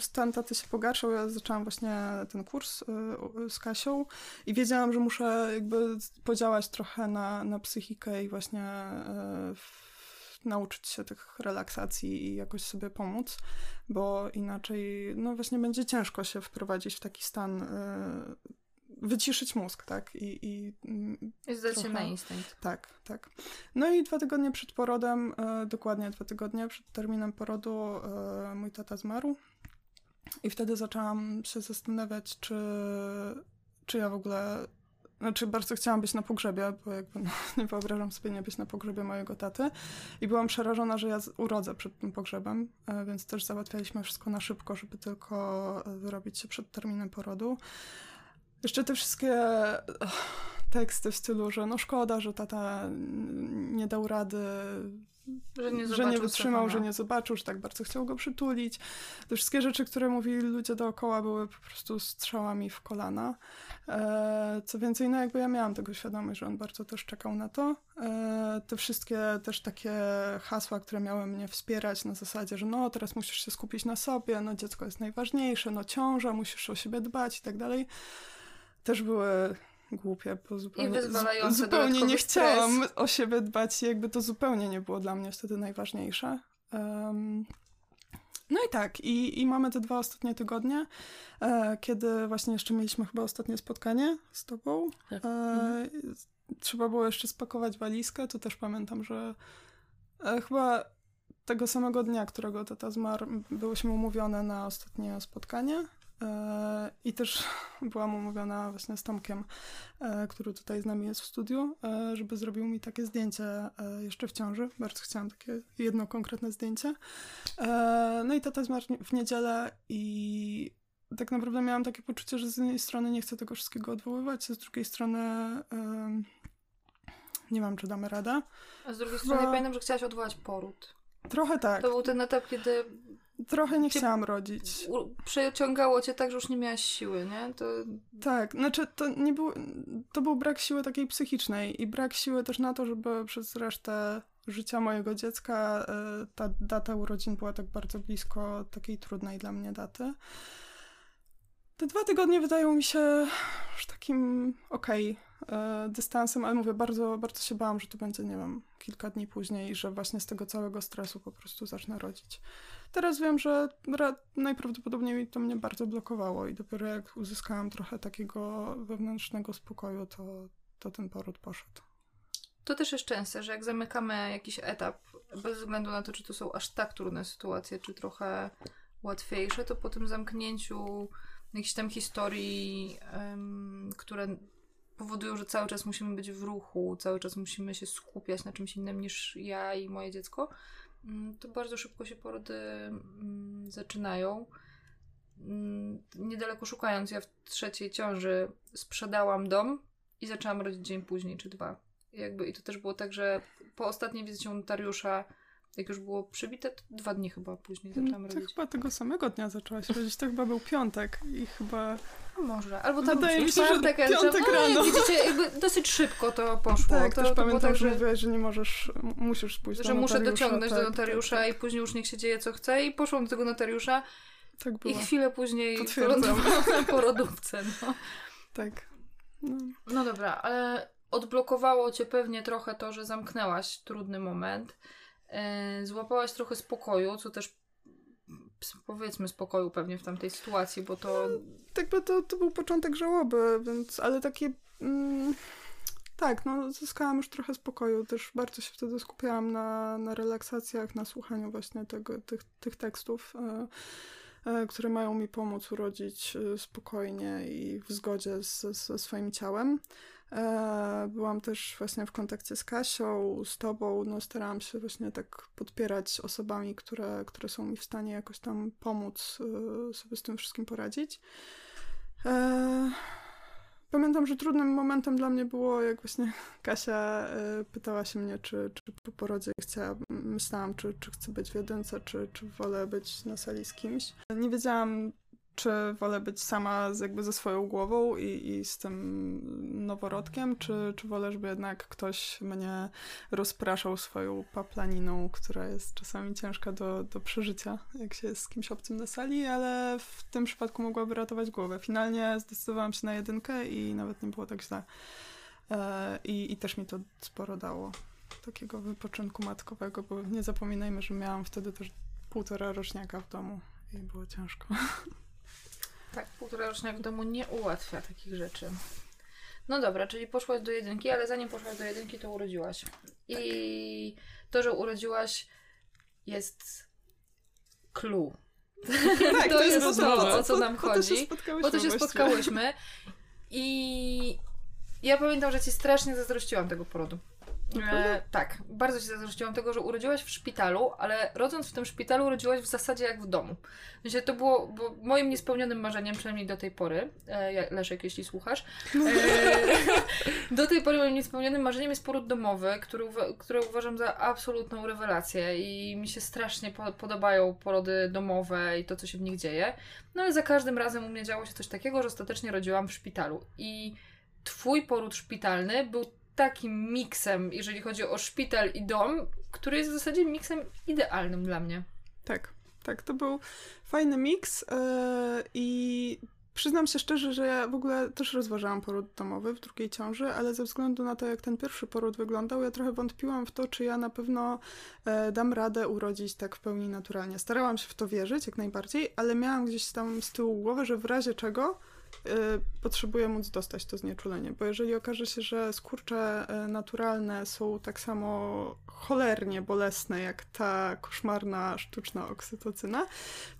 stan taty się pogarszał, ja zaczęłam właśnie ten kurs y, z Kasią i wiedziałam, że muszę jakby podziałać trochę na, na psychikę i właśnie y, nauczyć się tych relaksacji i jakoś sobie pomóc, bo inaczej, no właśnie będzie ciężko się wprowadzić w taki stan y, wyciszyć mózg, tak? I, i, I zdać trochę... się na instynkt. Tak, tak. No i dwa tygodnie przed porodem, e, dokładnie dwa tygodnie przed terminem porodu, e, mój tata zmarł. I wtedy zaczęłam się zastanawiać, czy, czy ja w ogóle. Znaczy, bardzo chciałam być na pogrzebie, bo jakby no, nie wyobrażam sobie nie być na pogrzebie mojego taty. I byłam przerażona, że ja urodzę przed tym pogrzebem, e, więc też załatwialiśmy wszystko na szybko, żeby tylko wyrobić się przed terminem porodu. Jeszcze te wszystkie teksty w stylu, że no szkoda, że tata nie dał rady, że nie, że nie wytrzymał, Stefana. że nie zobaczył, że tak bardzo chciał go przytulić. Te wszystkie rzeczy, które mówili ludzie dookoła, były po prostu strzałami w kolana. E, co więcej, no jakby ja miałam tego świadomość, że on bardzo też czekał na to. E, te wszystkie też takie hasła, które miały mnie wspierać na zasadzie, że no teraz musisz się skupić na sobie, no dziecko jest najważniejsze, no ciąża, musisz o siebie dbać i tak dalej też były głupie, bo zupełnie, zupełnie nie chciałam stres. o siebie dbać i jakby to zupełnie nie było dla mnie wtedy najważniejsze. Um, no i tak, i, i mamy te dwa ostatnie tygodnie, e, kiedy właśnie jeszcze mieliśmy chyba ostatnie spotkanie z tobą. Tak. E, mhm. Trzeba było jeszcze spakować walizkę, to też pamiętam, że e, chyba tego samego dnia, którego tata zmarł, byłyśmy umówione na ostatnie spotkanie I też byłam umówiona właśnie z Tomkiem, e, który tutaj z nami jest w studiu, e, żeby zrobił mi takie zdjęcie jeszcze w ciąży. Bardzo chciałam takie jedno konkretne zdjęcie. No i tata zmarł w niedzielę i tak naprawdę miałam takie poczucie, że z jednej strony nie chcę tego wszystkiego odwoływać, a z drugiej strony nie wiem, czy damy radę. A z drugiej strony pamiętam, że chciałaś odwołać poród. Trochę tak. To był ten etap, kiedy Trochę nie chciałam rodzić. Przeciągało cię tak, że już nie miałaś siły, nie? To... Tak, znaczy to nie był, to był brak siły takiej psychicznej i brak siły też na to, żeby przez resztę życia mojego dziecka e, ta data urodzin była tak bardzo blisko takiej trudnej dla mnie daty. Te dwa tygodnie wydają mi się już takim okej okay, e, dystansem, ale mówię, bardzo, bardzo się bałam, że to będzie, nie wiem, kilka dni później i że właśnie z tego całego stresu po prostu zacznę rodzić. Teraz wiem, że najprawdopodobniej to mnie bardzo blokowało i dopiero jak uzyskałam trochę takiego wewnętrznego spokoju, to, to ten poród poszedł. To też jest częste, że jak zamykamy jakiś etap, bez względu na to, czy to są aż tak trudne sytuacje, czy trochę łatwiejsze, to po tym zamknięciu jakichś tam historii, um, które powodują, że cały czas musimy być w ruchu, cały czas musimy się skupiać na czymś innym niż ja i moje dziecko, to bardzo szybko się porody mm, zaczynają. Mm, niedaleko szukając, ja w trzeciej ciąży sprzedałam dom i zaczęłam rodzić dzień później czy dwa. jakby, I to też było tak, że po ostatniej wizycie u notariusza jak już było przybite, to dwa dni chyba później zaczęłam to robić. chyba tego samego dnia zaczęłaś robić. To chyba był piątek i chyba... Może. Albo tam Wydaje mi się, że piątek no, rano. Widzicie, jakby dosyć szybko to poszło. Tak, to, też to pamiętam, tak, że mówiłaś, że nie możesz, musisz pójść że do. Że muszę dociągnąć tak, do notariusza tak, i później już niech się dzieje co chce i poszłam do tego notariusza tak było. i chwilę później wylądowałam na porodówce. No. Tak. No. no dobra, ale odblokowało cię pewnie trochę to, że zamknęłaś trudny moment. E, złapałaś trochę spokoju, co też powiedzmy spokoju pewnie w tamtej sytuacji, bo to... No, tak, bo to, to był początek żałoby, więc, ale takie... Mm, tak, no zyskałam już trochę spokoju, też bardzo się wtedy skupiałam na, na relaksacjach, na słuchaniu właśnie tego, tych, tych tekstów. E, E, które mają mi pomóc urodzić e, spokojnie i w zgodzie z, ze swoim ciałem. E, byłam też właśnie w kontakcie z Kasią, z tobą, no starałam się właśnie tak podpierać osobami, które, które są mi w stanie jakoś tam pomóc sobie z tym wszystkim poradzić. Pamiętam, że trudnym momentem dla mnie było, jak właśnie Kasia pytała się mnie, czy, czy po porodzie chciała, myślałam, czy, czy chcę być w jedynce, czy, czy wolę być na sali z kimś. Nie wiedziałam, czy wolę być sama jakby ze swoją głową i, i z tym noworodkiem, czy, czy wolę, żeby jednak ktoś mnie rozpraszał swoją paplaniną, która jest czasami ciężka do, do przeżycia, jak się jest z kimś obcym na sali, ale w tym przypadku mogłaby ratować głowę. Finalnie zdecydowałam się na jedynkę i nawet nie było tak źle. E, I, I też mi to sporo dało takiego wypoczynku matkowego, bo nie zapominajmy, że miałam wtedy też półtora roczniaka w domu i było ciężko. Tak, półtora rocznia w domu nie ułatwia takich rzeczy. No dobra, czyli poszłaś do jedynki, ale zanim poszłaś do jedynki, to urodziłaś. I tak. to, że urodziłaś jest clue. Tak, to, to jest, jest to, o co nam chodzi. Po to się, po to się spotkałyśmy. I ja pamiętam, że ci strasznie zazdrościłam tego porodu. E, tak, bardzo się zazdrościłam tego, że urodziłaś w szpitalu, ale rodząc w tym szpitalu urodziłaś w zasadzie jak w domu. Znaczy, to było bo moim niespełnionym marzeniem, przynajmniej do tej pory, e, Leszek, jeśli słuchasz, e, do tej pory moim niespełnionym marzeniem jest poród domowy, który, który uważam za absolutną rewelację i mi się strasznie po podobają porody domowe i to, co się w nich dzieje. No ale za każdym razem u mnie działo się coś takiego, że ostatecznie rodziłam w szpitalu i twój poród szpitalny był takim miksem, jeżeli chodzi o szpital i dom, który jest w zasadzie miksem idealnym dla mnie. Tak, tak, to był fajny miks yy, i przyznam się szczerze, że ja w ogóle też rozważałam poród domowy w drugiej ciąży, ale ze względu na to, jak ten pierwszy poród wyglądał, ja trochę wątpiłam w to, czy ja na pewno e, dam radę urodzić tak w pełni naturalnie. Starałam się w to wierzyć jak najbardziej, ale miałam gdzieś tam z tyłu głowy, że w razie czego potrzebuje móc dostać to znieczulenie, bo jeżeli okaże się, że skurcze y, naturalne są tak samo cholernie bolesne jak ta koszmarna sztuczna oksytocyna,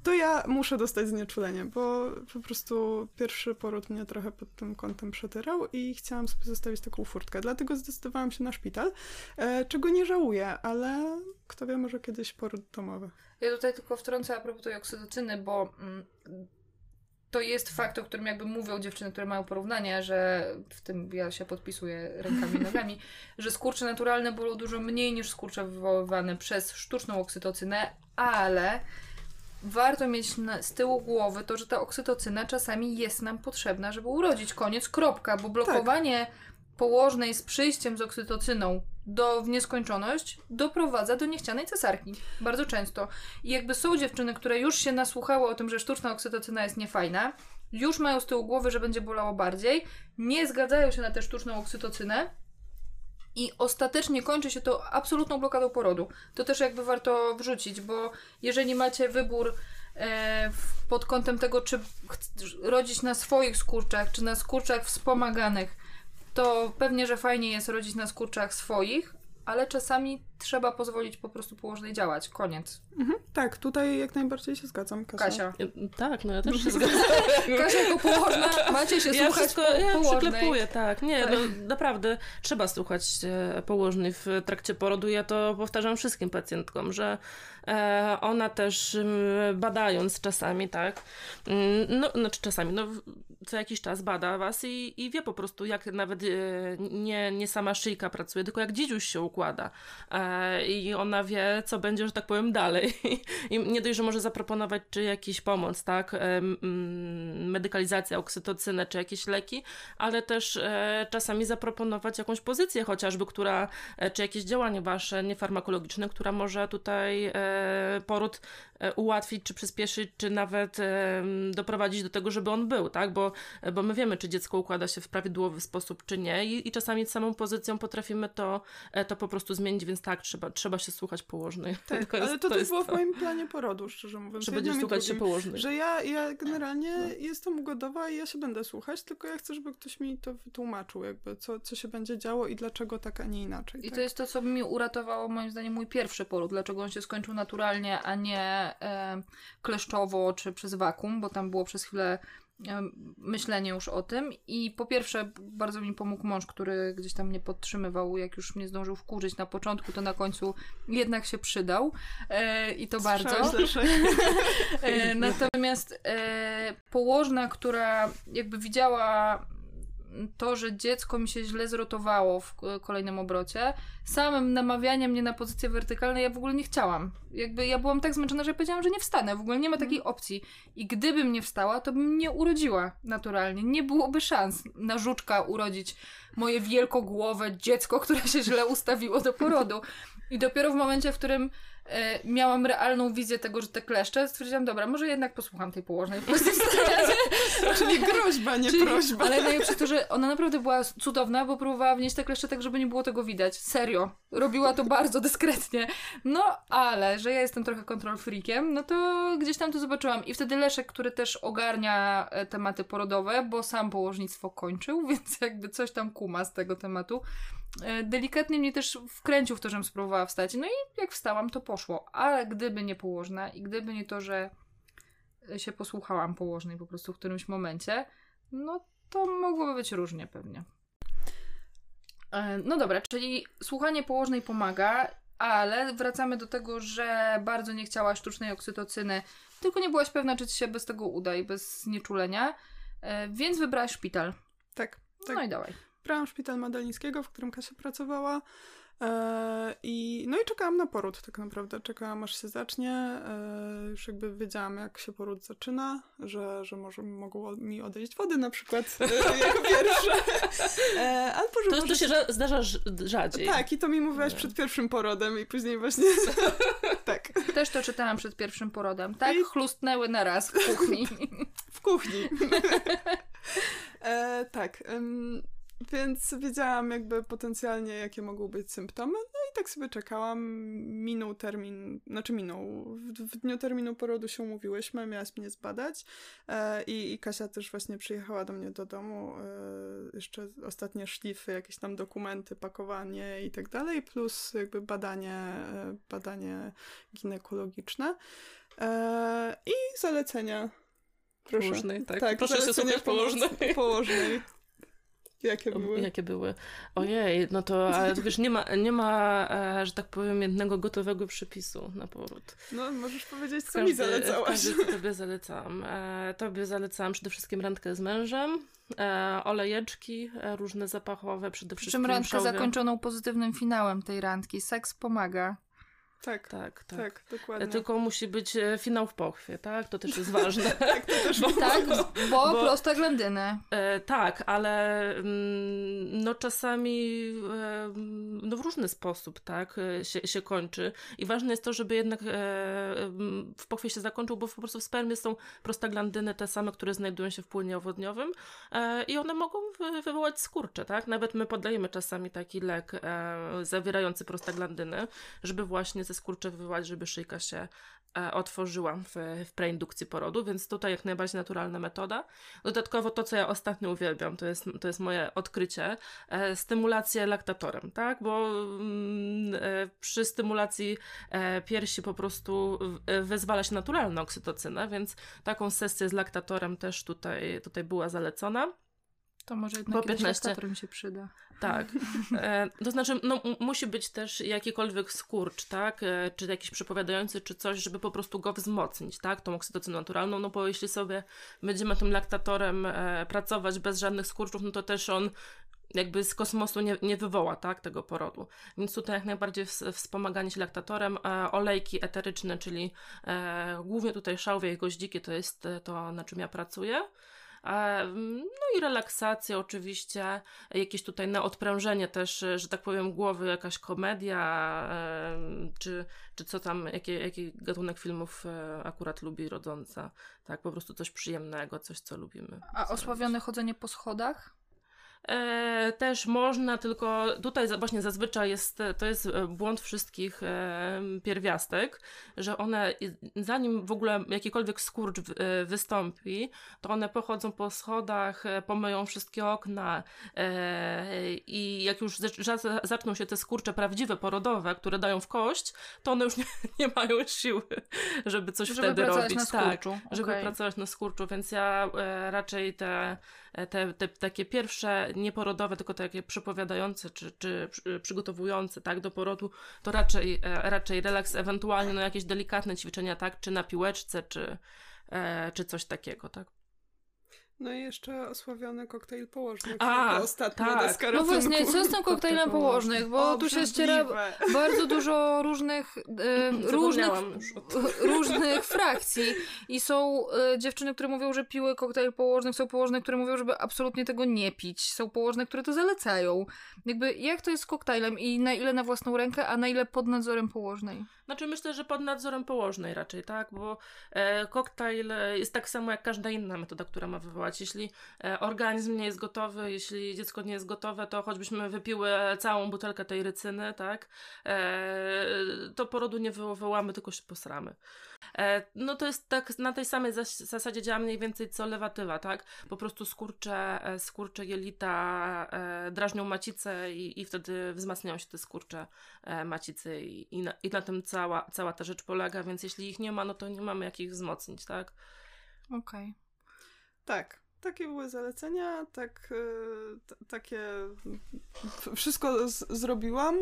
to ja muszę dostać znieczulenie, bo po prostu pierwszy poród mnie trochę pod tym kątem przetyrał i chciałam sobie zostawić taką furtkę. Dlatego zdecydowałam się na szpital, e, czego nie żałuję, ale kto wie, może kiedyś poród domowy. Ja tutaj tylko wtrącę a propos tej oksytocyny, bo mm, to jest fakt, o którym jakby mówią dziewczyny, które mają porównania, że w tym ja się podpisuję rękami i nogami, że skurcze naturalne bolą dużo mniej niż skurcze wywoływane przez sztuczną oksytocynę, ale warto mieć na, z tyłu głowy to, że ta oksytocyna czasami jest nam potrzebna, żeby urodzić. Koniec, kropka, bo blokowanie tak. Położnej z przyjściem z oksytocyną do w nieskończoność doprowadza do niechcianej cesarki. Bardzo często. I jakby są dziewczyny, które już się nasłuchały o tym, że sztuczna oksytocyna jest niefajna, już mają z tyłu głowy, że będzie bolało bardziej, nie zgadzają się na tę sztuczną oksytocynę, i ostatecznie kończy się to absolutną blokadą porodu. To też jakby warto wrzucić, bo jeżeli macie wybór e, pod kątem tego, czy rodzić na swoich skurczach, czy na skurczach wspomaganych, to pewnie, że fajnie jest rodzić na skurczach swoich, ale czasami trzeba pozwolić po prostu położnej działać. Koniec. Mhm, tak, tutaj jak najbardziej się zgadzam. Kasia. Kasia. Tak, no ja też się zgadzam. Kasia jako położna, macie się ja słuchać wszystko, po, Ja przyklepuję, tak. Nie, tak. No, naprawdę trzeba słuchać e, położnej w trakcie porodu. Ja to powtarzam wszystkim pacjentkom, że ona też badając czasami, tak, mm, no, znaczy czasami, no co jakiś czas bada was i, i wie po prostu, jak nawet e, nie, nie sama szyjka pracuje, tylko jak dzidziuś się układa. I ona wie, co będzie, że tak powiem, dalej. I nie dość, że może zaproponować czy jakiś pomoc, tak, medykalizacja, oksytocynę, czy jakieś leki, ale też e, czasami zaproponować jakąś pozycję chociażby, która, e, czy jakieś działanie wasze niefarmakologiczne, która może tutaj e, poród ułatwić, czy przyspieszyć, czy nawet doprowadzić do tego, żeby on był, tak, bo, bo my wiemy, czy dziecko układa się w prawidłowy sposób, czy nie i, i czasami samą pozycją potrafimy to, to po prostu zmienić, więc tak, trzeba, trzeba się słuchać położnej. Tak, to jest, ale to, to też było to. w moim planie porodu, szczerze mówiąc. Że będziesz słuchać się położnej. Że ja, ja generalnie no. jestem ugodowa i ja się będę słuchać, tylko ja chcę, żeby ktoś mi to wytłumaczył, jakby co, co się będzie działo i dlaczego tak, a nie inaczej. I tak? to jest to, co mi uratowało moim zdaniem mój pierwszy poród, dlaczego on się skończył naturalnie, a nie e, kleszczowo czy przez wakum, bo tam było przez chwilę myślenie już o tym. I po pierwsze bardzo mi pomógł mąż, który gdzieś tam mnie podtrzymywał, jak już mnie zdążył wkurzyć na początku, to na końcu jednak się przydał. E, i to bardzo. e, natomiast e, położna, która jakby widziała to, że dziecko mi się źle zrotowało w kolejnym obrocie, samym namawianiem mnie na pozycję wertykalną ja w ogóle nie chciałam. Jakby ja byłam tak zmęczona, że powiedziałam, że nie wstanę. W ogóle nie ma takiej mhm. opcji. I gdybym nie wstała, to bym nie urodziła naturalnie. Nie byłoby szans na żuczka urodzić moje wielkogłowe dziecko, które się źle ustawiło do porodu. I dopiero w momencie, w którym e, miałam realną wizję tego, że te kleszcze, stwierdziłam, dobra, może jednak posłucham tej położnej Czyli groźba, nie Czyli, prośba. Ale najlepsze to, że ona naprawdę była cudowna, bo próbowała wnieść te kleszcze tak, żeby nie było tego widać. Serio. Robiła to bardzo dyskretnie. No, ale, że ja jestem trochę kontrol freakiem, no to gdzieś tam to zobaczyłam. I wtedy Leszek, który też ogarnia e, tematy porodowe, bo sam położnictwo kończył, więc jakby coś tam kuma z tego tematu, delikatnie mnie też wkręcił w to, żebym spróbowała wstać. No i jak wstałam, to poszło. Ale gdyby nie położna i gdyby nie to, że się posłuchałam położnej po prostu w którymś momencie, no to mogłoby być różnie pewnie. E, no dobra, czyli słuchanie położnej pomaga, ale wracamy do tego, że bardzo nie chciałaś sztucznej oksytocyny, tylko nie byłaś pewna, czy ci się bez tego uda i bez znieczulenia, e, więc wybrałaś szpital. Tak. tak. No i dawaj. Wybrałam szpital Madelińskiego, w którym Kasia pracowała. E, I, no i czekałam na poród tak naprawdę. Czekałam aż się zacznie. E, już jakby wiedziałam, jak się poród zaczyna, że, że może mogło mi odejść wody na przykład e, jako pierwsze. Albo, że to, może... to się zdarza rzadziej. Tak, i to mi mówiłaś przed pierwszym porodem i później właśnie tak. Też to czytałam przed pierwszym porodem. Tak, I... chlustnęły na raz w kuchni. w kuchni. e, tak. Więc wiedziałam jakby potencjalnie, jakie mogą być symptomy, no i tak sobie czekałam. Minął termin, znaczy minął. W, w dniu terminu porodu się umówiłyśmy, miałaś mnie zbadać e, i, i Kasia też właśnie przyjechała do mnie do domu. E, jeszcze ostatnie szlify, jakieś tam dokumenty, pakowanie i tak dalej, plus jakby badanie, e, badanie ginekologiczne e, i zalecenia. Proszę. Położnej, tak. tak Proszę się słuchać położnej. Położnej. Jakie były? Jakie były? Ojej, no to, ale to wiesz, nie ma, nie ma, e, że tak powiem, jednego gotowego przepisu na poród. No, możesz powiedzieć, co każdy, mi zalecałaś. Każdy, co tobie zalecam. E, tobie zalecam przede wszystkim randkę z mężem, e, olejeczki, e, różne zapachowe, przede wszystkim Przy czym randkę zakończoną pozytywnym finałem tej randki. Seks pomaga. Tak, tak, tak, tak, dokładnie. Tylko musi być e, finał w pochwie, tak? To też jest ważne. tak, to też bo, tak, bo, bo prostaglandyny. E, tak, ale mm, no czasami e, no w różny sposób, tak, e, się, się kończy. I ważne jest to, żeby jednak e, w pochwie się zakończył, bo po prostu w spermie są prostaglandyny te same, które znajdują się w płynie owodniowym e, i one mogą wy, wywołać skurcze, tak? Nawet my podajemy czasami taki lek zawierający prostaglandyny, żeby właśnie ze skurcze wywołać, żeby szyjka się e, otworzyła w, w preindukcji porodu, więc tutaj jak najbardziej naturalna metoda. Dodatkowo to, co ja ostatnio uwielbiam, to jest, to jest moje odkrycie, e, stymulację laktatorem, tak? Bo mm, e, przy stymulacji e, piersi po prostu e, wyzwala się naturalna oksytocyna, więc taką sesję z laktatorem też tutaj, tutaj była zalecona. To może jednak po 15 mi się przyda. Tak. E, to znaczy, no, musi być też jakikolwiek skurcz, tak? E, czy jakiś przepowiadający, czy coś, żeby po prostu go wzmocnić, tak? Tą oksytocyną naturalną. No bo jeśli sobie będziemy tym laktatorem e, pracować bez żadnych skurczów, no to też on jakby z kosmosu nie, nie wywoła tak, tego porodu. Więc tutaj jak najbardziej wspomaganie się laktatorem, e, olejki eteryczne, czyli e, głównie tutaj szałwie i goździki to jest to, na czym ja pracuję. No i relaksacja oczywiście, jakieś tutaj na odprężenie też, że tak powiem, głowy, jakaś komedia, czy, czy co tam, jaki, jaki gatunek filmów e, akurat lubi rodząca. Tak, po prostu coś przyjemnego, coś, co lubimy. A osławione chodzenie po schodach? E, też można, tylko tutaj właśnie zazwyczaj jest, to jest e, błąd wszystkich e, pierwiastek, że one zanim w ogóle jakikolwiek skurcz e, wystąpi, to one pochodzą po schodach, e, pomyją wszystkie okna e, i jak już zaczną się te skurcze prawdziwe, porodowe, które dają w kość, to one już nie, nie mają siły, żeby coś żeby wtedy robić. Na tak, okay. żeby pracować na skurczu, więc ja raczej te, te, te takie pierwsze nieporodowe, tylko takie przepowiadające czy, czy przygotowujące tak, do porodu, to raczej, e, raczej relaks, ewentualnie no, jakieś delikatne ćwiczenia, tak, czy na piłeczce, czy, e, czy coś takiego, tak. No i jeszcze osławiony koktajl położnych. A, ostatnio tak. No właśnie, co z tym koktajlem położnych? Bo tu się ściera bardzo dużo różnych e, różnych, różnych frakcji i są e, dziewczyny, które mówią, że piły koktajl położnych, są położne, które mówią, żeby absolutnie tego nie pić, są położne, które to zalecają. Jakby jak to jest z koktajlem i na ile na własną rękę, a na ile pod nadzorem położnej? Znaczy myślę, że pod nadzorem położnej raczej, tak? Bo e, koktajl jest tak samo jak każda inna metoda, która ma wywołać. Jeśli e, organizm nie jest gotowy, jeśli dziecko nie jest gotowe, to choćbyśmy wypiły całą butelkę tej rycyny, tak? E, to porodu nie wywołamy, tylko się posramy. E, no to jest tak, na tej samej zasadzie działa mniej więcej co lewatywa, tak? Po prostu skurcze, skurcze jelita drażnią macicę i, i wtedy wzmacniają się te skurcze macicy i, i, na, i na tym cała, cała ta rzecz polega, więc jeśli ich nie ma, no to nie mamy jak ich wzmocnić, tak? Okej. Okay. Tak. Takie były zalecenia, tak, takie wszystko z, zrobiłam.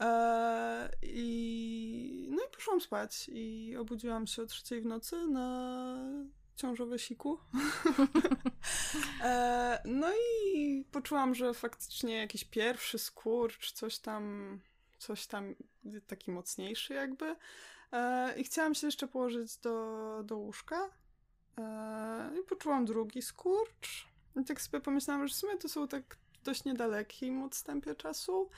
E, I, no i poszłam spać i obudziłam się o trzeciej w nocy na ciążowe siku. e, no i poczułam, że faktycznie jakiś pierwszy skurcz, coś tam, coś tam taki mocniejszy jakby. E, I chciałam się jeszcze położyć do, do łóżka. E, I poczułam drugi skurcz. I tak sobie pomyślałam, że w sumie to są tak dość niedalekim odstępie czasu.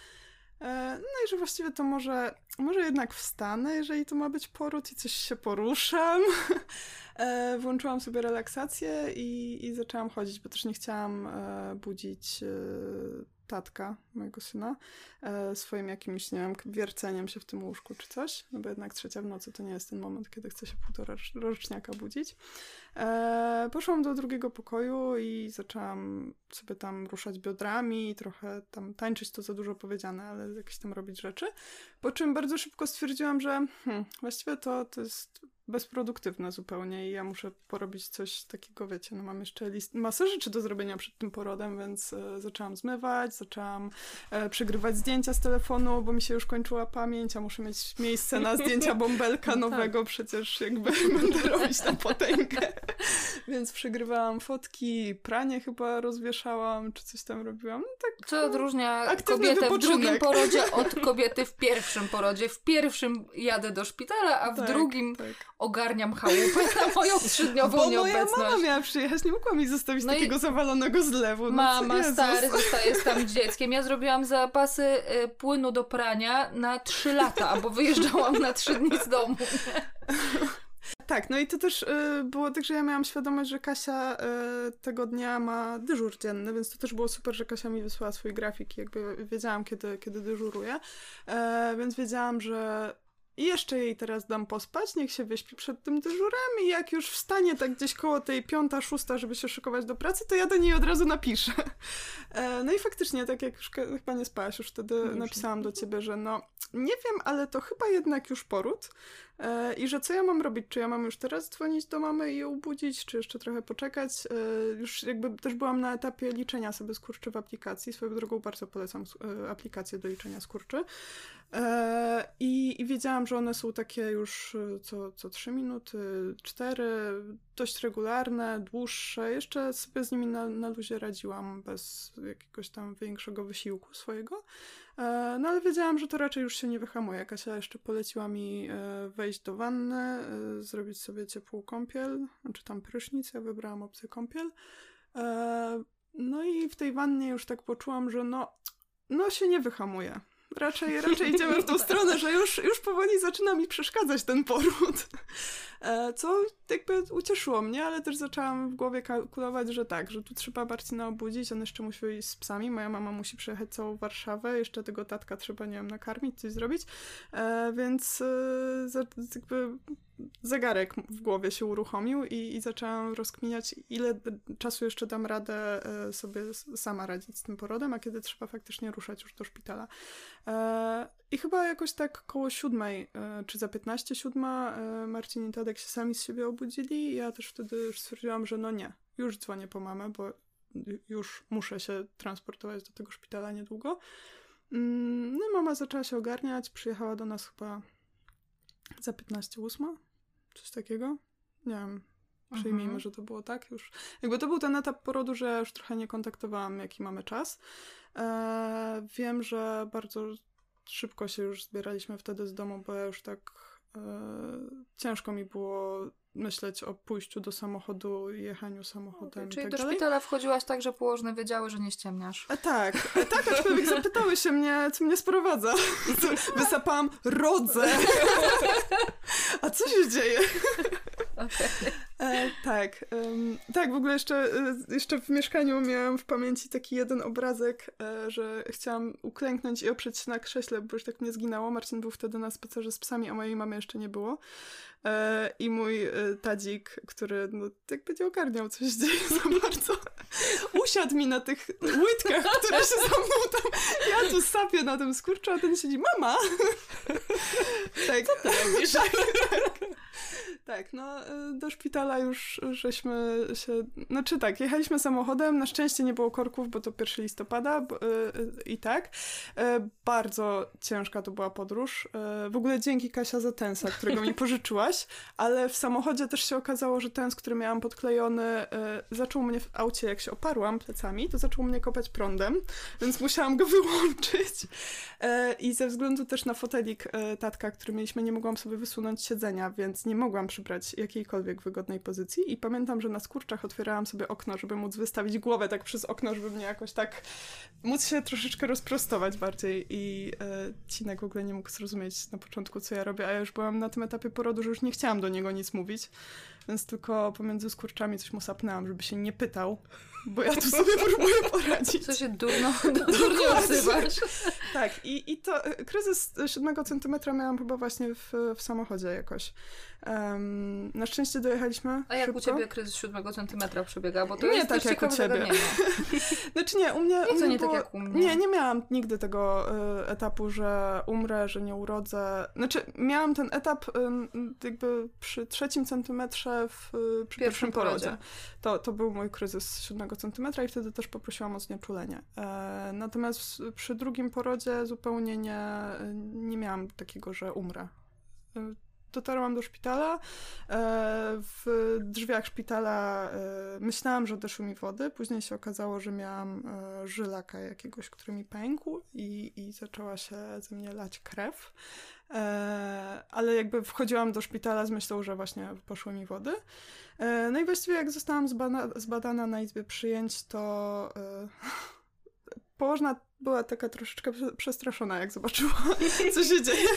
E, no i że właściwie to może, może jednak wstanę, jeżeli to ma być poród i coś się poruszam. E, włączyłam sobie relaksację i, i zaczęłam chodzić, bo też nie chciałam budzić tatka mojego syna swoim jakimś, nie wiem, wierceniem się w tym łóżku czy coś, no bo jednak trzecia w nocy to nie jest ten moment, kiedy chce się półtora roczniaka budzić. E, poszłam do drugiego pokoju i zaczęłam sobie tam ruszać biodrami, trochę tam tańczyć, to za dużo powiedziane, ale jakieś tam robić rzeczy. Po czym bardzo szybko stwierdziłam, że hmm, właściwie to, to jest bezproduktywne zupełnie i ja muszę porobić coś takiego, wiecie, no mam jeszcze list, masę rzeczy do zrobienia przed tym porodem, więc e, zaczęłam zmywać, zaczęłam e, przegrywać zdjęcia z telefonu, bo mi się już kończyła pamięć, a muszę mieć miejsce na zdjęcia bąbelka no nowego, tak. przecież jakby będę robić tam potęgę. więc przegrywałam fotki, pranie chyba rozwieszałam, czy coś tam robiłam. No, tak, Co odróżnia kobietę wypoczynek. w drugim porodzie od kobiety w pierwszym porodzie? W pierwszym jadę do szpitala, a w tak, drugim tak. ogarniam chałupę na moją trzydniową Bo nieobecność. moja mama miała przyjechać, nie mogła mi zostawić no takiego zawalonego zlewu. No, mama stary zostaje tam dzieckiem. Ja zrobiłam zapasy y, płynu do prania na trzy lata, bo wyjeżdżałam na trzy dni z domu. Tak, no i to też y, było tak, że ja miałam świadomość, że Kasia y, tego dnia ma dyżur dzienny, więc to też było super, że Kasia mi wysłała swój grafik i jakby wiedziałam, kiedy, kiedy dyżuruje, e, więc wiedziałam, że i jeszcze jej teraz dam pospać, niech się wyśpi przed tym dyżurem i jak już wstanie tak gdzieś koło tej piąta, szósta, żeby się szykować do pracy, to ja do niej od razu napiszę. E, no i faktycznie, tak jak już chyba nie spałaś, już wtedy napisałam do ciebie, że no nie wiem, ale to chyba jednak już poród i że co ja mam robić? Czy ja mam już teraz dzwonić do mamy i ją budzić, czy jeszcze trochę poczekać? E, już jakby też byłam na etapie liczenia sobie skurczy w aplikacji. Swoją drogą bardzo polecam aplikację do liczenia skurczy. I, I wiedziałam, że one są takie już co, co 3 minuty, 4, dość regularne, dłuższe. Jeszcze sobie z nimi na, na luzie radziłam bez jakiegoś tam większego wysiłku swojego. E, no ale wiedziałam, że to raczej już się nie wyhamuje. Kasia jeszcze poleciła mi e, wejść do wanny, e, zrobić sobie ciepłą kąpiel, czy tam prysznic. Ja wybrałam opcję kąpiel. No i w tej wannie już tak poczułam, że no, no się nie wyhamuje raczej, raczej idziemy w tą stronę, że już, już powoli zaczyna mi przeszkadzać ten poród. E, co jakby ucieszyło mnie, ale też zaczęłam w głowie kalkulować, że tak, że tu trzeba Marcina obudzić, on jeszcze musi iść z psami, moja mama musi przejechać całą Warszawę, jeszcze tego tatka trzeba, nie wiem, nakarmić, coś zrobić, e, więc e, jakby zegarek w głowie się uruchomił i, i zaczęłam rozkminiać, ile czasu jeszcze dam radę sobie sama radzić z tym porodem, a kiedy trzeba faktycznie ruszać już do szpitala. I chyba jakoś tak koło siódmej, e, czy za 15 siódma, e, Marcin i Tadek się sami z siebie obudzili i ja też wtedy już stwierdziłam, że no nie, już dzwonię po mamę, bo już muszę się transportować do tego szpitala niedługo. Mm, no mama zaczęła się ogarniać, przyjechała do nas chyba za 15 ósma, coś takiego. Nie wiem, przyjmijmy, mhm. że to było tak już. Jakby to był ten etap porodu, że już trochę nie kontaktowałam, jaki mamy czas. Eee, wiem, że bardzo szybko się już zbieraliśmy wtedy z domu, bo ja już tak e, ciężko mi było myśleć o pójściu do samochodu, jechaniu samochodem. Okay, czyli tak do dalej. szpitala wchodziłaś tak, że położne wiedziały, że nie ściemniasz. A tak, a tak, aczkolwiek zapytały się mnie, co mnie sprowadza. Wysapałam rodze. A co się dzieje? Okay. E, tak, um, tak, w ogóle jeszcze, e, jeszcze w mieszkaniu miałam w pamięci taki jeden obrazek, e, że chciałam uklęknąć i oprzeć się na krześle, bo już tak mnie zginęło. Marcin był wtedy na spacerze z psami, a mojej mamy jeszcze nie było. E, I mój e, tadzik, który no, jakby nie ogarniał, co się dzieje za bardzo, usiadł mi na tych łydkach, które się za mną tam... Ja tu sapię na tym skurczu, a ten siedzi, mama! tak. Co ty robisz? tak, tak. Tak, no e, do szpitala już żeśmy się, znaczy tak, jechaliśmy samochodem, na szczęście nie było korków, bo to 1 listopada bo, i tak. Bardzo ciężka to była podróż. W ogóle dzięki Kasia za tensa, którego mi pożyczyła ale w samochodzie też się okazało, że ten, z którym miałam podklejony, y, zaczął mnie w aucie, jak się oparłam plecami, to zaczął mnie kopać prądem, więc musiałam go wyłączyć. Y, I ze względu też na fotelik y, tatka, który mieliśmy, nie mogłam sobie wysunąć siedzenia, więc nie mogłam przybrać jakiejkolwiek wygodnej pozycji. I pamiętam, że na skurczach otwierałam sobie okno, żeby móc wystawić głowę tak przez okno, żeby mnie jakoś tak móc się troszeczkę rozprostować bardziej. I Cinek w ogóle nie mógł zrozumieć na początku, co ja robię, a ja już byłam na tym etapie porodu, że już nie chciałam do niego nic mówić. więc tylko pomiędzy skurczami coś mu sapnęłam, żeby się nie pytał, bo ja tu sobie próbuję poradzić. Co się durno, durnie odzywasz. Tak, i, i to e, kryzys siódmego centymetra miałam chyba właśnie w, w samochodzie jakoś. Um, na szczęście dojechaliśmy A jak szybko. u ciebie kryzys siódmego centymetra przebiega? Bo to Nie jest tak jak u ciebie. Znaczy nie, u mnie... Jak u mnie nie tak było... jak u mnie? Nie, nie miałam nigdy tego y, etapu, że umrę, że nie urodzę. Znaczy, miałam ten etap y, jakby przy trzecim centymetrze w, y, przy pierwszym, porodzie. porodzie. To, to był mój kryzys siódmego centymetra i wtedy też poprosiłam o znieczulenie. E, natomiast przy drugim porodzie zupełnie nie, nie miałam takiego, że umrę. E, Dotarłam do szpitala. E, W drzwiach szpitala myślałam, że odeszły mi wody. Później się okazało, że miałam żylaka jakiegoś, który mi pękł i, i zaczęła się ze mnie lać krew. E, Ale jakby wchodziłam do szpitala z myślą, że właśnie poszły mi wody. E, No i właściwie jak zostałam zbana, zbadana na izbie przyjęć, to e, położna była taka troszeczkę prze- przestraszona, jak zobaczyła, co się dzieje.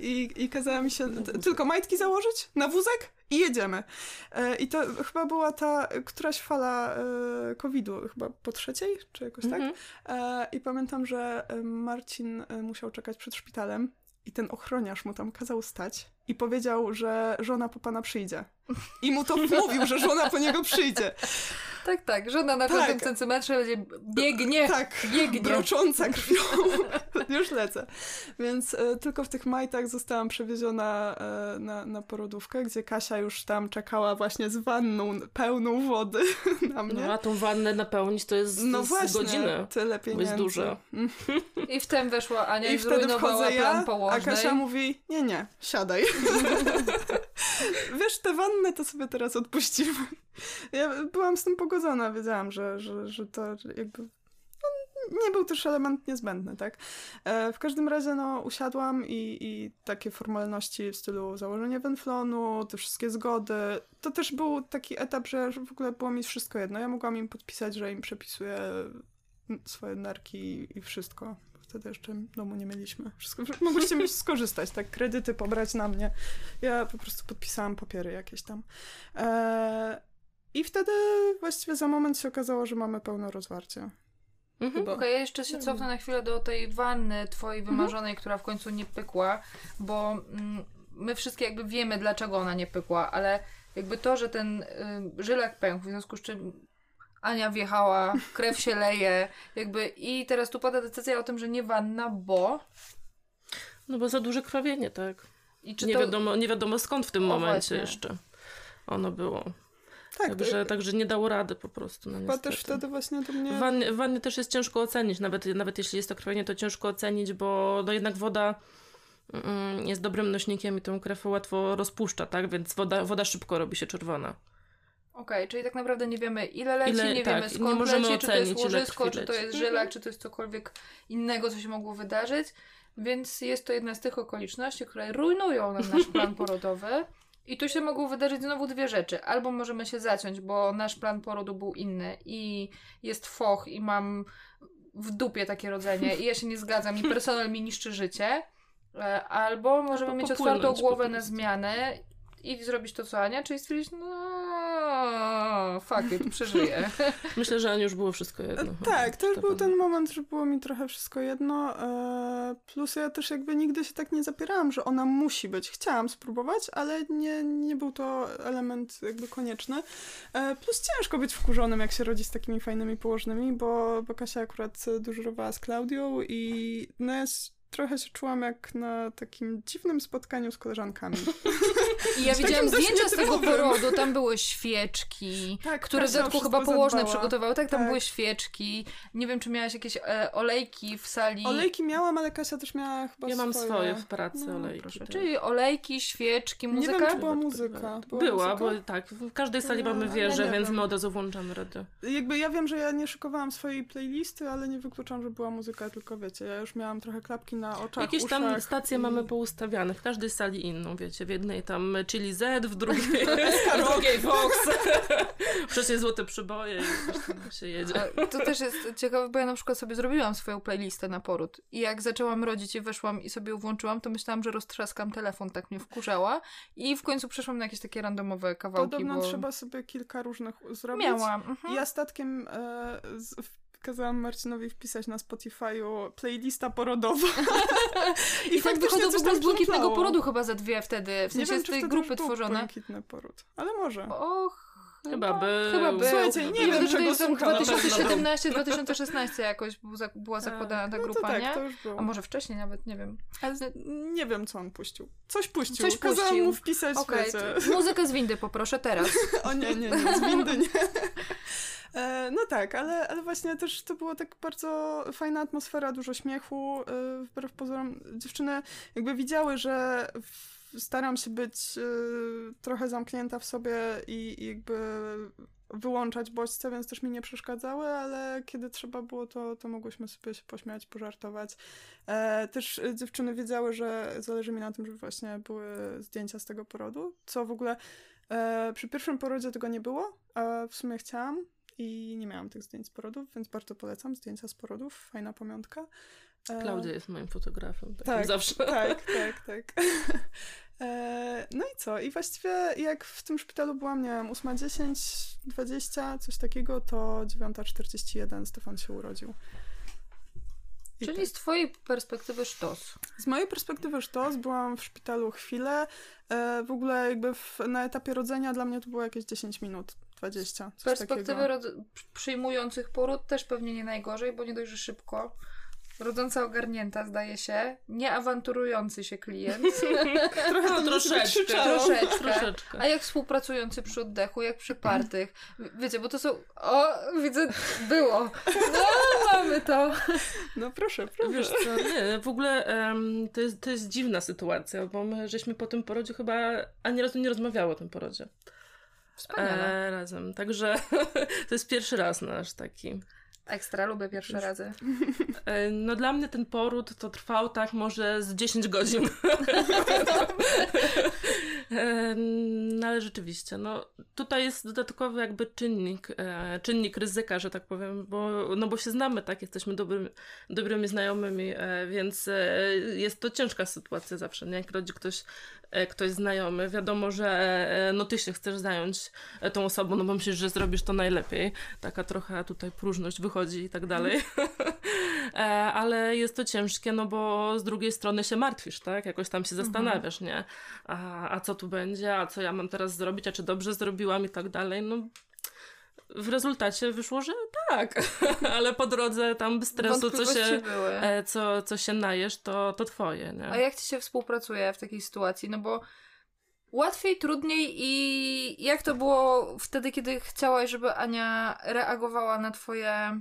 I, I kazała mi się tylko majtki założyć na wózek i jedziemy. I to chyba była ta któraś fala COVID-u, chyba po trzeciej, czy jakoś tak. Mhm. I pamiętam, że Marcin musiał czekać przed szpitalem i ten ochroniarz mu tam kazał stać i powiedział, że żona po pana przyjdzie. I mu to mówił, że żona po niego przyjdzie. Tak, tak. Żona na Tak. piątym centymetrze będzie biegnie. Tak, biegnie. brocząca krwią. Już lecę. Więc e, tylko w tych majtach zostałam przewieziona e, na, na porodówkę, gdzie Kasia już tam czekała właśnie z wanną pełną wody na mnie. No a tą wannę napełnić to jest, No to jest właśnie, godzinę. tyle pieniędzy. jest dużo. Mm. I wtem weszła Ania i, I wtedy wchodzę plan ja, a położnej. Kasia mówi, nie, nie, siadaj. Wiesz, tę wannę to sobie teraz odpuścimy. Ja byłam z tym pogodzona, wiedziałam, że, że, że to jakby no, nie był też element niezbędny, tak? E, w każdym razie, no, usiadłam i, i takie formalności w stylu założenia wenflonu, te wszystkie zgody. To też był taki etap, że w ogóle było mi wszystko jedno. Ja mogłam im podpisać, że im przepisuję swoje nerki i wszystko. Wtedy jeszcze domu nie mieliśmy. Wszystko, mi skorzystać, tak? Kredyty pobrać na mnie. Ja po prostu podpisałam papiery jakieś tam. Eee, I wtedy właściwie za moment się okazało, że mamy pełne rozwarcie. Mhm. Chyba. Okej, ja jeszcze się cofnę na chwilę do tej wanny twojej wymarzonej, która w końcu nie pykła, bo mm, my wszystkie jakby wiemy, dlaczego ona nie pykła, ale jakby to, że ten y, żylak pękł, w związku z czym Ania wjechała, krew się leje, jakby i teraz tu pada decyzja o tym, że nie wanna, bo No bo za duże krwawienie, tak. i czy Nie, to... wiadomo, nie wiadomo skąd w tym O, momencie właśnie. jeszcze ono było. Tak, Także, także nie dało rady po prostu. No, chyba też wtedy właśnie do mnie... W wannie, w wannie też jest ciężko ocenić, nawet, nawet jeśli jest to krwawienie, to ciężko ocenić, bo no jednak woda mm, jest dobrym nośnikiem i tą krew łatwo rozpuszcza, tak? Więc woda, woda szybko robi się czerwona. Okej, czyli tak naprawdę nie wiemy ile leci, Ile- nie tak, wiemy nie skąd możemy leci, czy to jest ocenić, łożysko, czy to jest Mhm. żylak, czy to jest cokolwiek innego, co się mogło wydarzyć. Więc jest to jedna z tych okoliczności, które rujnują nam nasz plan porodowy. I tu się mogą wydarzyć znowu dwie rzeczy. Albo możemy się zaciąć, bo nasz plan porodu był inny i jest foch i mam w dupie takie rodzenie i ja się nie zgadzam i personel mi niszczy życie. E, Albo możemy Albo mieć otwartą głowę na zmianę i zrobić to, co Ania, czyli stwierdzić, no fuck it, przeżyję. Myślę, że Aniu już było wszystko jedno. Tak, to już był ten moment, że było mi trochę wszystko jedno. e, Plus ja też jakby nigdy się tak nie zapierałam, że ona musi być. Chciałam spróbować, ale nie, nie był to element jakby konieczny. E, Plus ciężko być wkurzonym, jak się rodzi z takimi fajnymi położnymi, bo, bo Kasia akurat dyżurowała z Klaudią i no ja s- trochę się czułam jak na takim dziwnym spotkaniu z koleżankami. I ja widziałam zdjęcia z tego porodu, tam były świeczki, Tak, które w Kasia dodatku chyba położne zadbała. przygotowały. Tak, tam Tak. były świeczki. Nie wiem, czy miałaś jakieś e, olejki w sali. Olejki miałam, ale Kasia też miała chyba Ja mam swoje. swoje w pracy No, olejki. Proszę. tak. Czyli olejki, świeczki, muzyka. Nie wiem, czy była muzyka. Była, muzyka? bo tak, w każdej sali Ja- mamy ja wieżę, nie więc wiem. my od razu włączamy radio. Jakby ja wiem, że ja nie szykowałam swojej playlisty, ale nie wykluczam, że była muzyka, tylko wiecie, ja już miałam trochę klapki na oczach, Jakieś tam uszach stacje i... mamy poustawiane, w każdej sali inną, wiecie, w jednej tam Chili Z, w drugiej, w drugiej Fox, przecież złote przyboje i się jedzie. A to też jest ciekawe, bo ja na przykład sobie zrobiłam swoją playlistę na poród i jak zaczęłam rodzić i weszłam i sobie ją włączyłam, to myślałam, że roztrzaskam telefon, tak mnie wkurzała i w końcu przeszłam na jakieś takie randomowe kawałki, Podobno bo... trzeba sobie kilka różnych zrobić. Miałam. Mhm. Ja statkiem e, z, kazałam Marcinowi wpisać na Spotify'u playlista porodowa. I, I tak wychodzą w ogóle z błękitnego porodu chyba za dwie wtedy, w sensie Nie wiem, z tej grupy tworzone. błękitny poród, ale może. Och, Chyba był. Chyba był. Słuchajcie, nie I wiem, czego słucham. 2017-2016 jakoś był była zakładana ta no grupa, tak, nie? to już było. A może wcześniej nawet, nie wiem. Ale nie wiem, co on puścił. Coś puścił. Coś Kazałam puścił. mu wpisać, wiecie. to muzykę z windy poproszę teraz. O nie, nie, nie, z windy nie. E, No tak, ale, ale właśnie też to była tak bardzo fajna atmosfera, dużo śmiechu. e, Wbrew pozorom dziewczyny jakby widziały, że w- staram się być e, trochę zamknięta w sobie i, i jakby wyłączać bodźce, więc też mi nie przeszkadzały, ale kiedy trzeba było, to, to mogłyśmy sobie się pośmiać, pożartować. E, też e, dziewczyny wiedziały, że zależy mi na tym, żeby właśnie były zdjęcia z tego porodu, co w ogóle e, przy pierwszym porodzie tego nie było, a w sumie chciałam i nie miałam tych zdjęć z porodów, więc bardzo polecam zdjęcia z porodów, fajna pamiątka. E, Klaudia jest moim fotografem, tak, tak, zawsze. tak, tak, tak. E, no i co? I właściwie jak w tym szpitalu byłam, nie wiem, 8.10, 20, coś takiego, to 9.41 Stefan się urodził. I Czyli tak. z twojej perspektywy sztos. Z mojej perspektywy sztos, byłam w szpitalu chwilę. E, w ogóle jakby w, na etapie rodzenia dla mnie to było jakieś 10 minut, 20. Z Coś perspektywy przyjmujących poród też pewnie nie najgorzej, bo nie dość, że szybko. Rodząca ogarnięta, zdaje się. Nie awanturujący się klient. Trochę No, to troszeczkę. Troszeczkę. Troszeczkę. A jak współpracujący przy oddechu, jak przypartych. Wiecie, bo to są... O, widzę, było. No, mamy to. No proszę, proszę. Wiesz co, nie, w ogóle em, to, jest, to jest dziwna sytuacja, bo my żeśmy po tym porodzie chyba ani razu nie rozmawiały o tym porodzie. Wspaniale. E, razem. Także to jest pierwszy raz nasz taki. Ekstra, lubię pierwsze razy. E, no dla mnie ten poród to trwał tak może z 10 godzin. E, no ale rzeczywiście, no tutaj jest dodatkowy jakby czynnik, e, czynnik ryzyka, że tak powiem, bo, no bo się znamy, tak, jesteśmy dobrymi, dobrymi znajomymi, więc jest to ciężka sytuacja zawsze, nie? Jak rodzi ktoś, ktoś znajomy, wiadomo, że e, no ty się chcesz zająć e, tą osobą, no bo myślisz, że zrobisz to najlepiej, taka trochę tutaj próżność wychodzi i tak dalej, E, ale jest to ciężkie, no bo z drugiej strony się martwisz, tak, jakoś tam się zastanawiasz, nie, a, a co tu będzie, a co ja mam teraz zrobić, a czy dobrze zrobiłam? I tak dalej, no w rezultacie wyszło, że tak, ale po drodze tam stresu, co się, były. e, co, co się najesz, to, to twoje, nie? A jak ci się współpracuje w takiej sytuacji? No bo łatwiej, trudniej i jak to było wtedy, kiedy chciałaś, żeby Ania reagowała na twoje...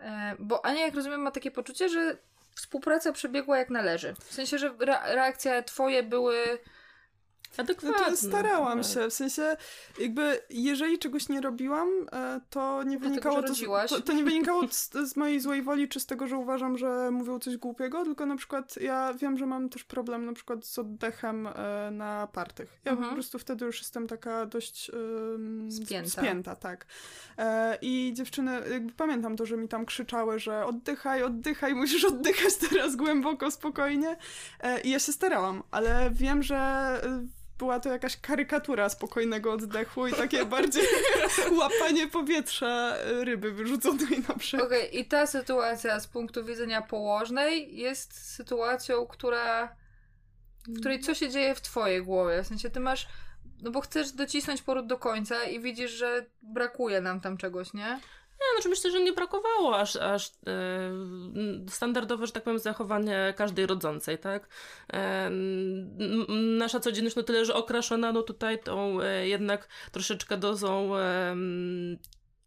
E, bo Ania, jak rozumiem, ma takie poczucie, że współpraca przebiegła jak należy. W sensie, że re- reakcje twoje były... No Adekwatne. to starałam tak. się, w sensie jakby jeżeli czegoś nie robiłam, e, to nie wynikało to, to, to nie wynikało z, z mojej złej woli, czy z tego, że uważam, że mówią coś głupiego, tylko na przykład ja wiem, że mam też problem na przykład z oddechem e, na partych. Ja Mhm. po prostu wtedy już jestem taka dość um, Spięta. spięta tak. E, I dziewczyny, jakby pamiętam to, że mi tam krzyczały, że oddychaj, oddychaj, musisz oddychać teraz głęboko, spokojnie. I ja się starałam, ale wiem, że była to jakaś karykatura spokojnego oddechu i takie bardziej łapanie powietrza e, ryby wyrzuconej na brzeg. Okej, i ta sytuacja z punktu widzenia położnej jest sytuacją, która... w której co się dzieje w twojej głowie? W sensie ty masz... No bo chcesz docisnąć poród do końca i widzisz, że brakuje nam tam czegoś, nie? Nie, znaczy myślę, że nie brakowało aż, aż e, standardowe, że tak powiem, zachowanie każdej rodzącej, tak? E, nasza codzienność no tyle, że okraszona no tutaj tą e, jednak troszeczkę dozą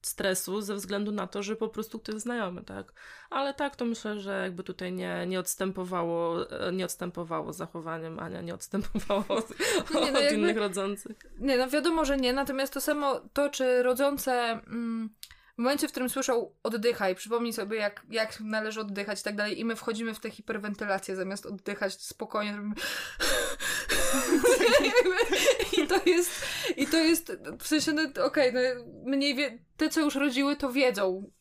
stresu ze względu na to, że po prostu ktoś znajomy, tak? Ale tak, to myślę, że jakby tutaj nie, nie odstępowało, nie odstępowało zachowaniem, Ania nie odstępowało od, Nie, no od jakby- innych rodzących. Nie, no wiadomo, że nie, natomiast to samo to, czy rodzące mm, w momencie, w którym słyszą oddychaj, przypomnij sobie, jak, jak należy oddychać i tak dalej, i my wchodzimy w tę hiperwentylację, zamiast oddychać spokojnie, robimy... I to jest, i to jest, w sensie, no okej, okay, no, mniej wie, te, co już rodziły, to wiedzą,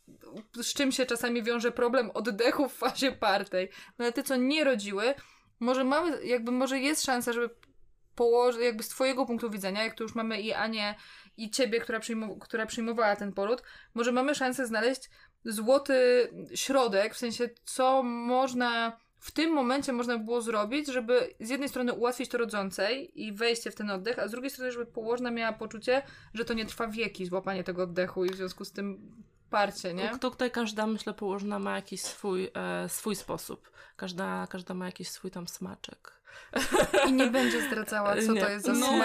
z czym się czasami wiąże problem oddechu w fazie partej. No ale te, co nie rodziły, może mamy, jakby może jest szansa, żeby położyć, jakby z twojego punktu widzenia, jak tu już mamy i Anię, i ciebie, która, przyjmu, która przyjmowała ten poród, może mamy szansę znaleźć złoty środek, w sensie co można w tym momencie można było zrobić, żeby z jednej strony ułatwić to rodzącej i wejście w ten oddech, a z drugiej strony, żeby położna miała poczucie, że to nie trwa wieki, złapanie tego oddechu i w związku z tym parcie, nie? To tutaj każda, myślę, położna ma jakiś swój, e, swój sposób. Każda, każda ma jakiś swój tam smaczek. I nie będzie zdradzała, co nie. to jest za no. No,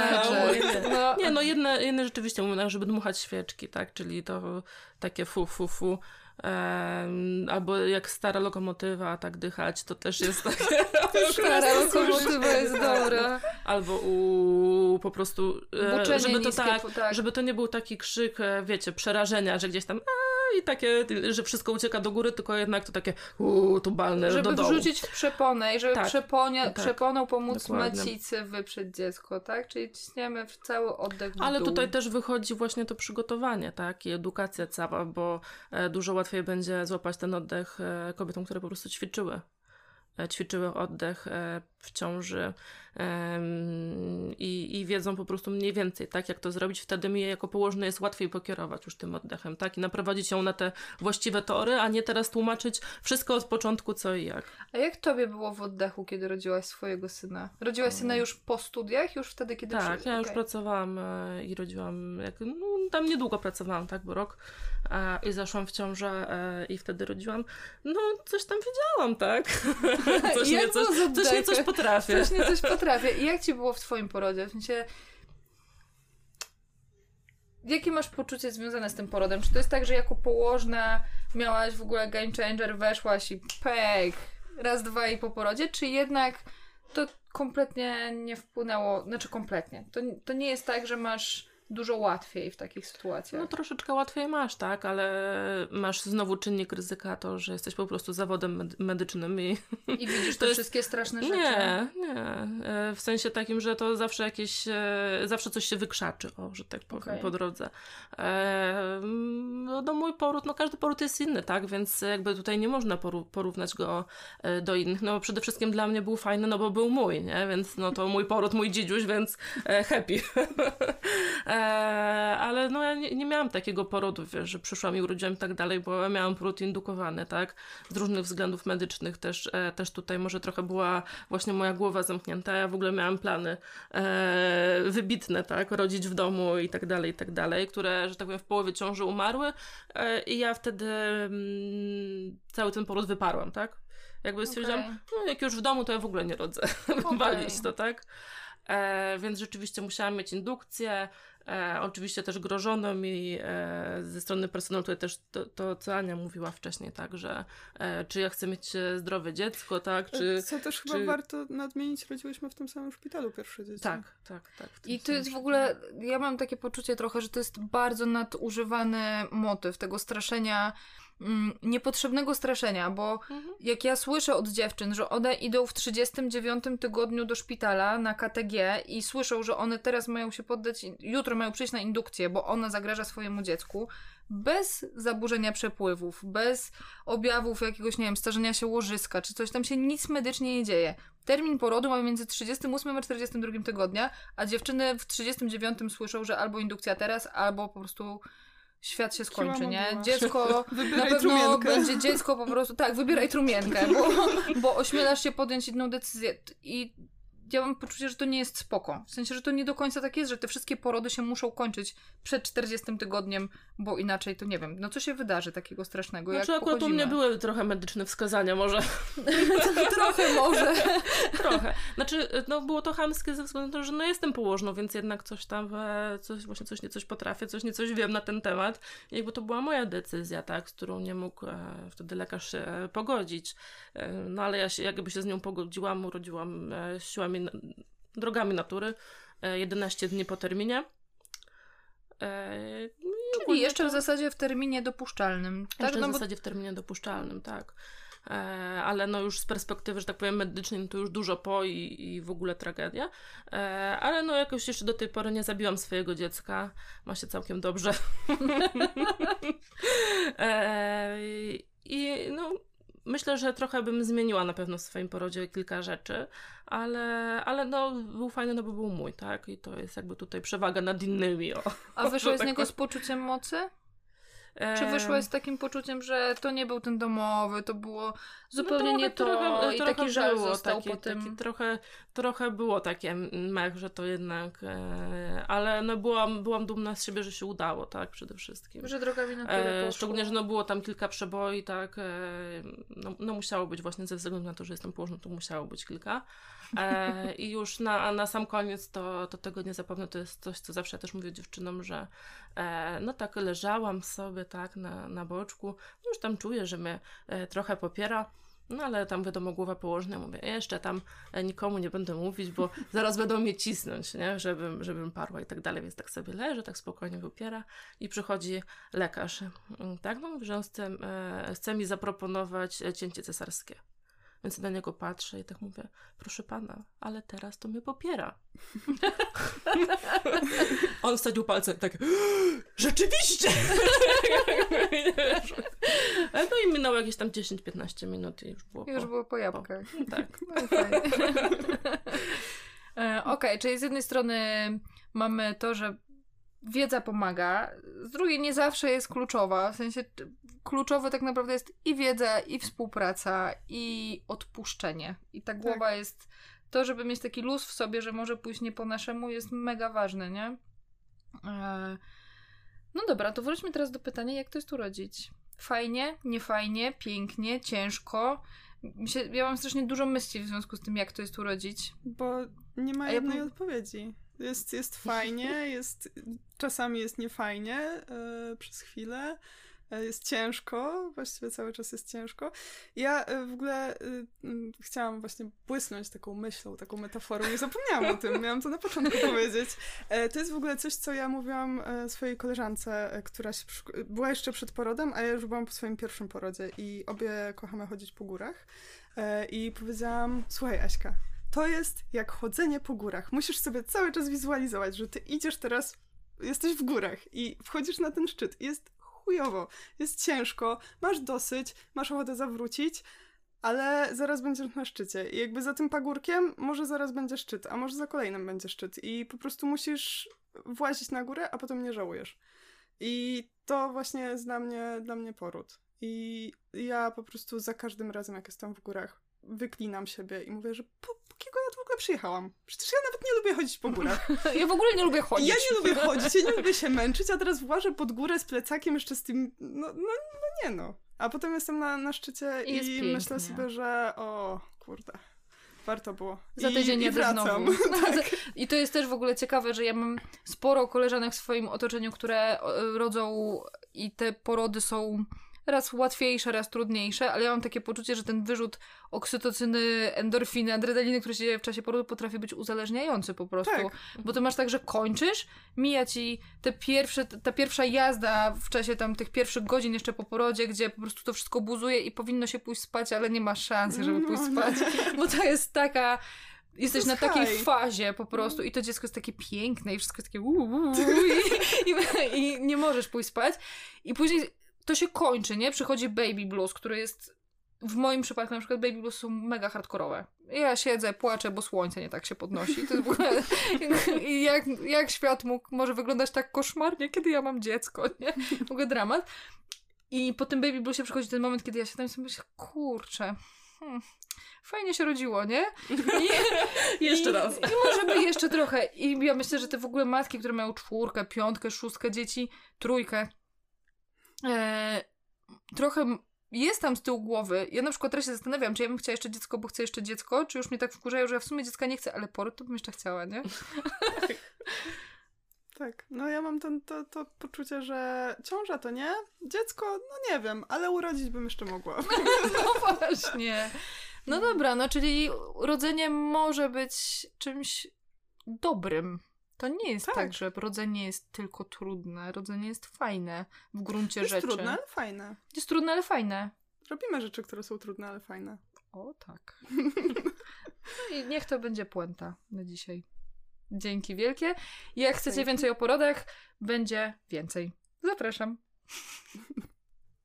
no. Nie, no jedne, jedne rzeczywiście mówią, żeby dmuchać świeczki, tak? Czyli to takie fu, fu, fu. Um, albo jak stara lokomotywa tak dychać, to też jest takie... stara lokomotywa jest dobra. Albo u po prostu... E, żeby to tak, tak, żeby to nie był taki krzyk, e, wiecie, przerażenia, że gdzieś tam i takie, że wszystko ucieka do góry, tylko jednak to takie uuu, tubalne żeby do dołu. Żeby wrzucić w przeponę i żeby tak, przeponia, tak, przeponą pomóc dokładnie. macicy wyprzeć dziecko, tak? Czyli ciśniemy w cały oddech w Ale dół. tutaj też wychodzi właśnie to przygotowanie, tak? I edukacja cała, bo e, dużo łatwiej będzie złapać ten oddech e, kobietom, które po prostu ćwiczyły e, ćwiczyły oddech w ciąży i, i wiedzą po prostu mniej więcej, tak, jak to zrobić. Wtedy mi jako położny jest łatwiej pokierować już tym oddechem, tak, i naprowadzić ją na te właściwe tory, a nie teraz tłumaczyć wszystko od początku, co i jak. A jak tobie było w oddechu, kiedy rodziłaś swojego syna? Rodziłaś syna już po studiach, już wtedy, kiedy Tak, przy... ja okay. już pracowałam e, i rodziłam, jak, no, tam niedługo pracowałam, tak, bo rok e, i zaszłam w ciążę e, i wtedy rodziłam. No, coś tam wiedziałam, tak? coś, nie, coś, coś, nie, coś potrafię. Coś nie coś potrafię. I jak ci było w twoim porodzie? W sensie... Jakie masz poczucie związane z tym porodem? Czy to jest tak, że jako położna miałaś w ogóle game changer, weszłaś i pek, raz, dwa i po porodzie? Czy jednak to kompletnie nie wpłynęło, znaczy kompletnie. To, to nie jest tak, że masz dużo łatwiej w takich sytuacjach. No troszeczkę łatwiej masz, tak, ale masz znowu czynnik ryzyka to, że jesteś po prostu zawodem medycznym i... I widzisz te jest... wszystkie straszne rzeczy. Nie, nie. E, w sensie takim, że to zawsze jakieś, e, zawsze coś się wykrzaczy, o, że tak powiem, okay. po drodze. E, no, no mój poród, no każdy poród jest inny, tak, więc jakby tutaj nie można porównać go do innych, no przede wszystkim dla mnie był fajny, no bo był mój, nie, więc no to mój poród, mój dzidziuś, więc happy. Eee, ale no ja nie, nie, miałam takiego porodu, wiesz, że przyszłam i urodziłam i tak dalej, bo ja miałam poród indukowany, tak, z różnych względów medycznych też, e, też tutaj może trochę była właśnie moja głowa zamknięta, ja w ogóle miałam plany e, wybitne, tak, rodzić w domu i tak dalej, i tak dalej, które, że tak powiem, w połowie ciąży umarły e, i ja wtedy mm, cały ten poród wyparłam, tak, jakby stwierdziłam, okay. no jak już w domu, to ja w ogóle nie rodzę, okay. walić to, tak. E, więc rzeczywiście musiałam mieć indukcję, E, oczywiście też grożono mi e, ze strony personelu, tutaj też to, to, co Ania mówiła wcześniej, tak, że e, czy ja chcę mieć e, zdrowe dziecko, tak, czy... Co też czy... chyba warto nadmienić, rodziłyśmy w tym samym szpitalu pierwsze dzieci. Tak, tak, tak. I to jest w ogóle, ja mam takie poczucie trochę, że to jest bardzo nadużywany motyw tego straszenia mm, niepotrzebnego straszenia, bo mhm. jak ja słyszę od dziewczyn, że one idą w 39 tygodniu do szpitala na KTG i słyszą, że one teraz mają się poddać, jutro mają przyjść na indukcję, bo ona zagraża swojemu dziecku, bez zaburzenia przepływów, bez objawów jakiegoś, nie wiem, starzenia się łożyska, czy coś tam się nic medycznie nie dzieje. Termin porodu mamy między 38 a 42 tygodnia, a dziewczyny w 39 słyszą, że albo indukcja teraz, albo po prostu świat się skończy, nie? Dziecko na pewno trumienkę. będzie dziecko po prostu, tak, wybieraj trumienkę, bo, bo ośmielasz się podjąć inną decyzję i ja mam poczucie, że to nie jest spoko. W sensie, że to nie do końca tak jest, że te wszystkie porody się muszą kończyć przed 40 tygodniem, bo inaczej to nie wiem. No co się wydarzy takiego strasznego? Znaczy jak akurat u mnie były trochę medyczne wskazania może. trochę może. trochę. Znaczy, no było to chamskie ze względu na to, że no jestem położną, więc jednak coś tam, coś, właśnie coś nie coś potrafię, coś nie coś wiem na ten temat. I jakby to była moja decyzja, tak, z którą nie mógł e, wtedy lekarz się pogodzić. E, no ale ja się, jakby się z nią pogodziłam, urodziłam e, siłami drogami natury 11 e, dni po terminie. E, Czyli jeszcze to... w zasadzie w terminie dopuszczalnym. Tak? Jeszcze no w zasadzie w terminie dopuszczalnym, tak. E, ale no już z perspektywy, że tak powiem, medycznej, no to już dużo po i, i w ogóle tragedia. E, ale no jakoś jeszcze do tej pory nie zabiłam swojego dziecka. Ma się całkiem dobrze. I no myślę, że trochę bym zmieniła na pewno w swoim porodzie kilka rzeczy, ale, ale no, był fajny, no bo był mój, tak? I to jest jakby tutaj przewaga nad innymi. O. A wyszło z niego z poczuciem mocy? Czy wyszłaś z takim poczuciem, że to nie był ten domowy, to było zupełnie no nie to trochę, i trochę taki żal został taki, po tym? Taki, trochę, trochę było takie mech, że to jednak, e, ale no byłam, byłam dumna z siebie, że się udało, tak, przede wszystkim. Że droga wina e, Szczególnie, że no było tam kilka przeboi, tak, e, no, no musiało być właśnie ze względu na to, że jestem położna, to musiało być kilka. E, I już na, na sam koniec to, to tego nie zapomnę, to jest coś, co zawsze też mówię dziewczynom, że e, no tak leżałam sobie tak na, na boczku, no już tam czuję, że mnie e, trochę popiera, no ale tam wiadomo, głowa położna, mówię, jeszcze tam e, nikomu nie będę mówić, bo zaraz będą mnie cisnąć, nie? Żebym, żebym parła i tak dalej, więc tak sobie leżę, tak spokojnie wypiera i przychodzi lekarz. Mm, tak, no mówi, że on chce, e, chce mi zaproponować e, cięcie cesarskie. Więc na niego patrzę i tak mówię, proszę pana, ale teraz to mnie popiera. On wsadził palce tak, rzeczywiście! no i minęło jakieś tam 10-15 minut i już było Już po, było po jabłkach. Po, tak. E, okej, okay, czyli z jednej strony mamy to, że wiedza pomaga, z drugiej nie zawsze jest kluczowa. W sensie kluczowe tak naprawdę jest i wiedza, i współpraca, i odpuszczenie. I ta głowa tak. jest. To, żeby mieć taki luz w sobie, że może pójść nie po naszemu, jest mega ważne, nie? E, no dobra, to wróćmy teraz do pytania, jak to jest urodzić? Fajnie, niefajnie, pięknie, ciężko. Ja mam strasznie dużo myśli w związku z tym, jak to jest urodzić. Bo nie ma jednej ja... odpowiedzi. Jest, jest fajnie, jest, czasami jest niefajnie yy, przez chwilę. E, jest ciężko, właściwie cały czas jest ciężko. Ja e, w ogóle y, chciałam właśnie błysnąć taką myślą, taką metaforą. Nie zapomniałam o tym, miałam to na początku powiedzieć. To jest w ogóle coś, co ja mówiłam swojej koleżance, która się była jeszcze przed porodem, a ja już byłam po swoim pierwszym porodzie i obie kochamy chodzić po górach. I powiedziałam, słuchaj Aśka, to jest jak chodzenie po górach. Musisz sobie cały czas wizualizować, że ty idziesz teraz, jesteś w górach i wchodzisz na ten szczyt. Jest chujowo, jest ciężko, masz dosyć, masz ochotę zawrócić, ale zaraz będziesz na szczycie. I jakby za tym pagórkiem może zaraz będzie szczyt, a może za kolejnym będzie szczyt. I po prostu musisz włazić na górę, a potem nie żałujesz. I to właśnie jest dla mnie, dla mnie poród. I ja po prostu za każdym razem, jak jestem w górach, wyklinam siebie i mówię, że po, jakiego ja tu w ogóle przyjechałam? Przecież ja nawet nie lubię chodzić po górach. Ja w ogóle nie lubię chodzić. Ja nie lubię chodzić, ja nie lubię się męczyć, a teraz włażę pod górę z plecakiem jeszcze z tym, no, no, no nie no. A potem jestem na, na szczycie i, i myślę sobie, że o kurde, warto było. Za tydzień jadę znowu. tak. I to jest też w ogóle ciekawe, że ja mam sporo koleżanek w swoim otoczeniu, które rodzą i te porody są raz łatwiejsze, raz trudniejsze, ale ja mam takie poczucie, że ten wyrzut oksytocyny, endorfiny, adrenaliny, który się dzieje w czasie porodu, potrafi być uzależniający po prostu. Tak. Bo ty masz tak, że kończysz, mija ci te pierwsze, ta pierwsza jazda w czasie tam tych pierwszych godzin jeszcze po porodzie, gdzie po prostu to wszystko buzuje i powinno się pójść spać, ale nie masz szansy, żeby pójść no, spać. Bo to jest taka Jesteś na takiej fazie po prostu i to dziecko jest takie piękne i wszystko jest takie uuu, i, i, i, nie możesz pójść spać. I później to się kończy, nie? Przychodzi baby blues, który jest w moim przypadku na przykład baby blues są mega hardkorowe. Ja siedzę, płaczę, bo słońce nie tak się podnosi. To jest w ogóle... I jak, jak świat mógł, może wyglądać tak koszmarnie, kiedy ja mam dziecko, nie? W ogóle dramat. I po tym baby bluesie przychodzi ten moment, kiedy ja się tam sobie myślę, kurczę, hmm, fajnie się rodziło, nie? I, jeszcze i, raz. I może by jeszcze trochę. I ja myślę, że te w ogóle matki, które mają czwórkę, piątkę, szóstkę dzieci, trójkę, e, trochę jest tam z tyłu głowy. Ja na przykład teraz się zastanawiam, czy ja bym chciała jeszcze dziecko, bo chcę jeszcze dziecko, czy już mnie tak wkurzają, że ja w sumie dziecka nie chcę, ale poród to bym jeszcze chciała, nie? tak. No ja mam ten, to, to poczucie, że ciąża to nie, dziecko, no nie wiem, ale urodzić bym jeszcze mogła. no właśnie. No dobra, no czyli urodzenie może być czymś dobrym To nie jest tak. Tak. że rodzenie jest tylko trudne. Rodzenie jest fajne w gruncie Jest rzeczy. trudne, ale fajne. Jest trudne, ale fajne. Robimy rzeczy, które są trudne, ale fajne. O tak. I niech to będzie puenta na dzisiaj. Dzięki wielkie. Jak chcecie więcej o porodach, będzie więcej. Zapraszam.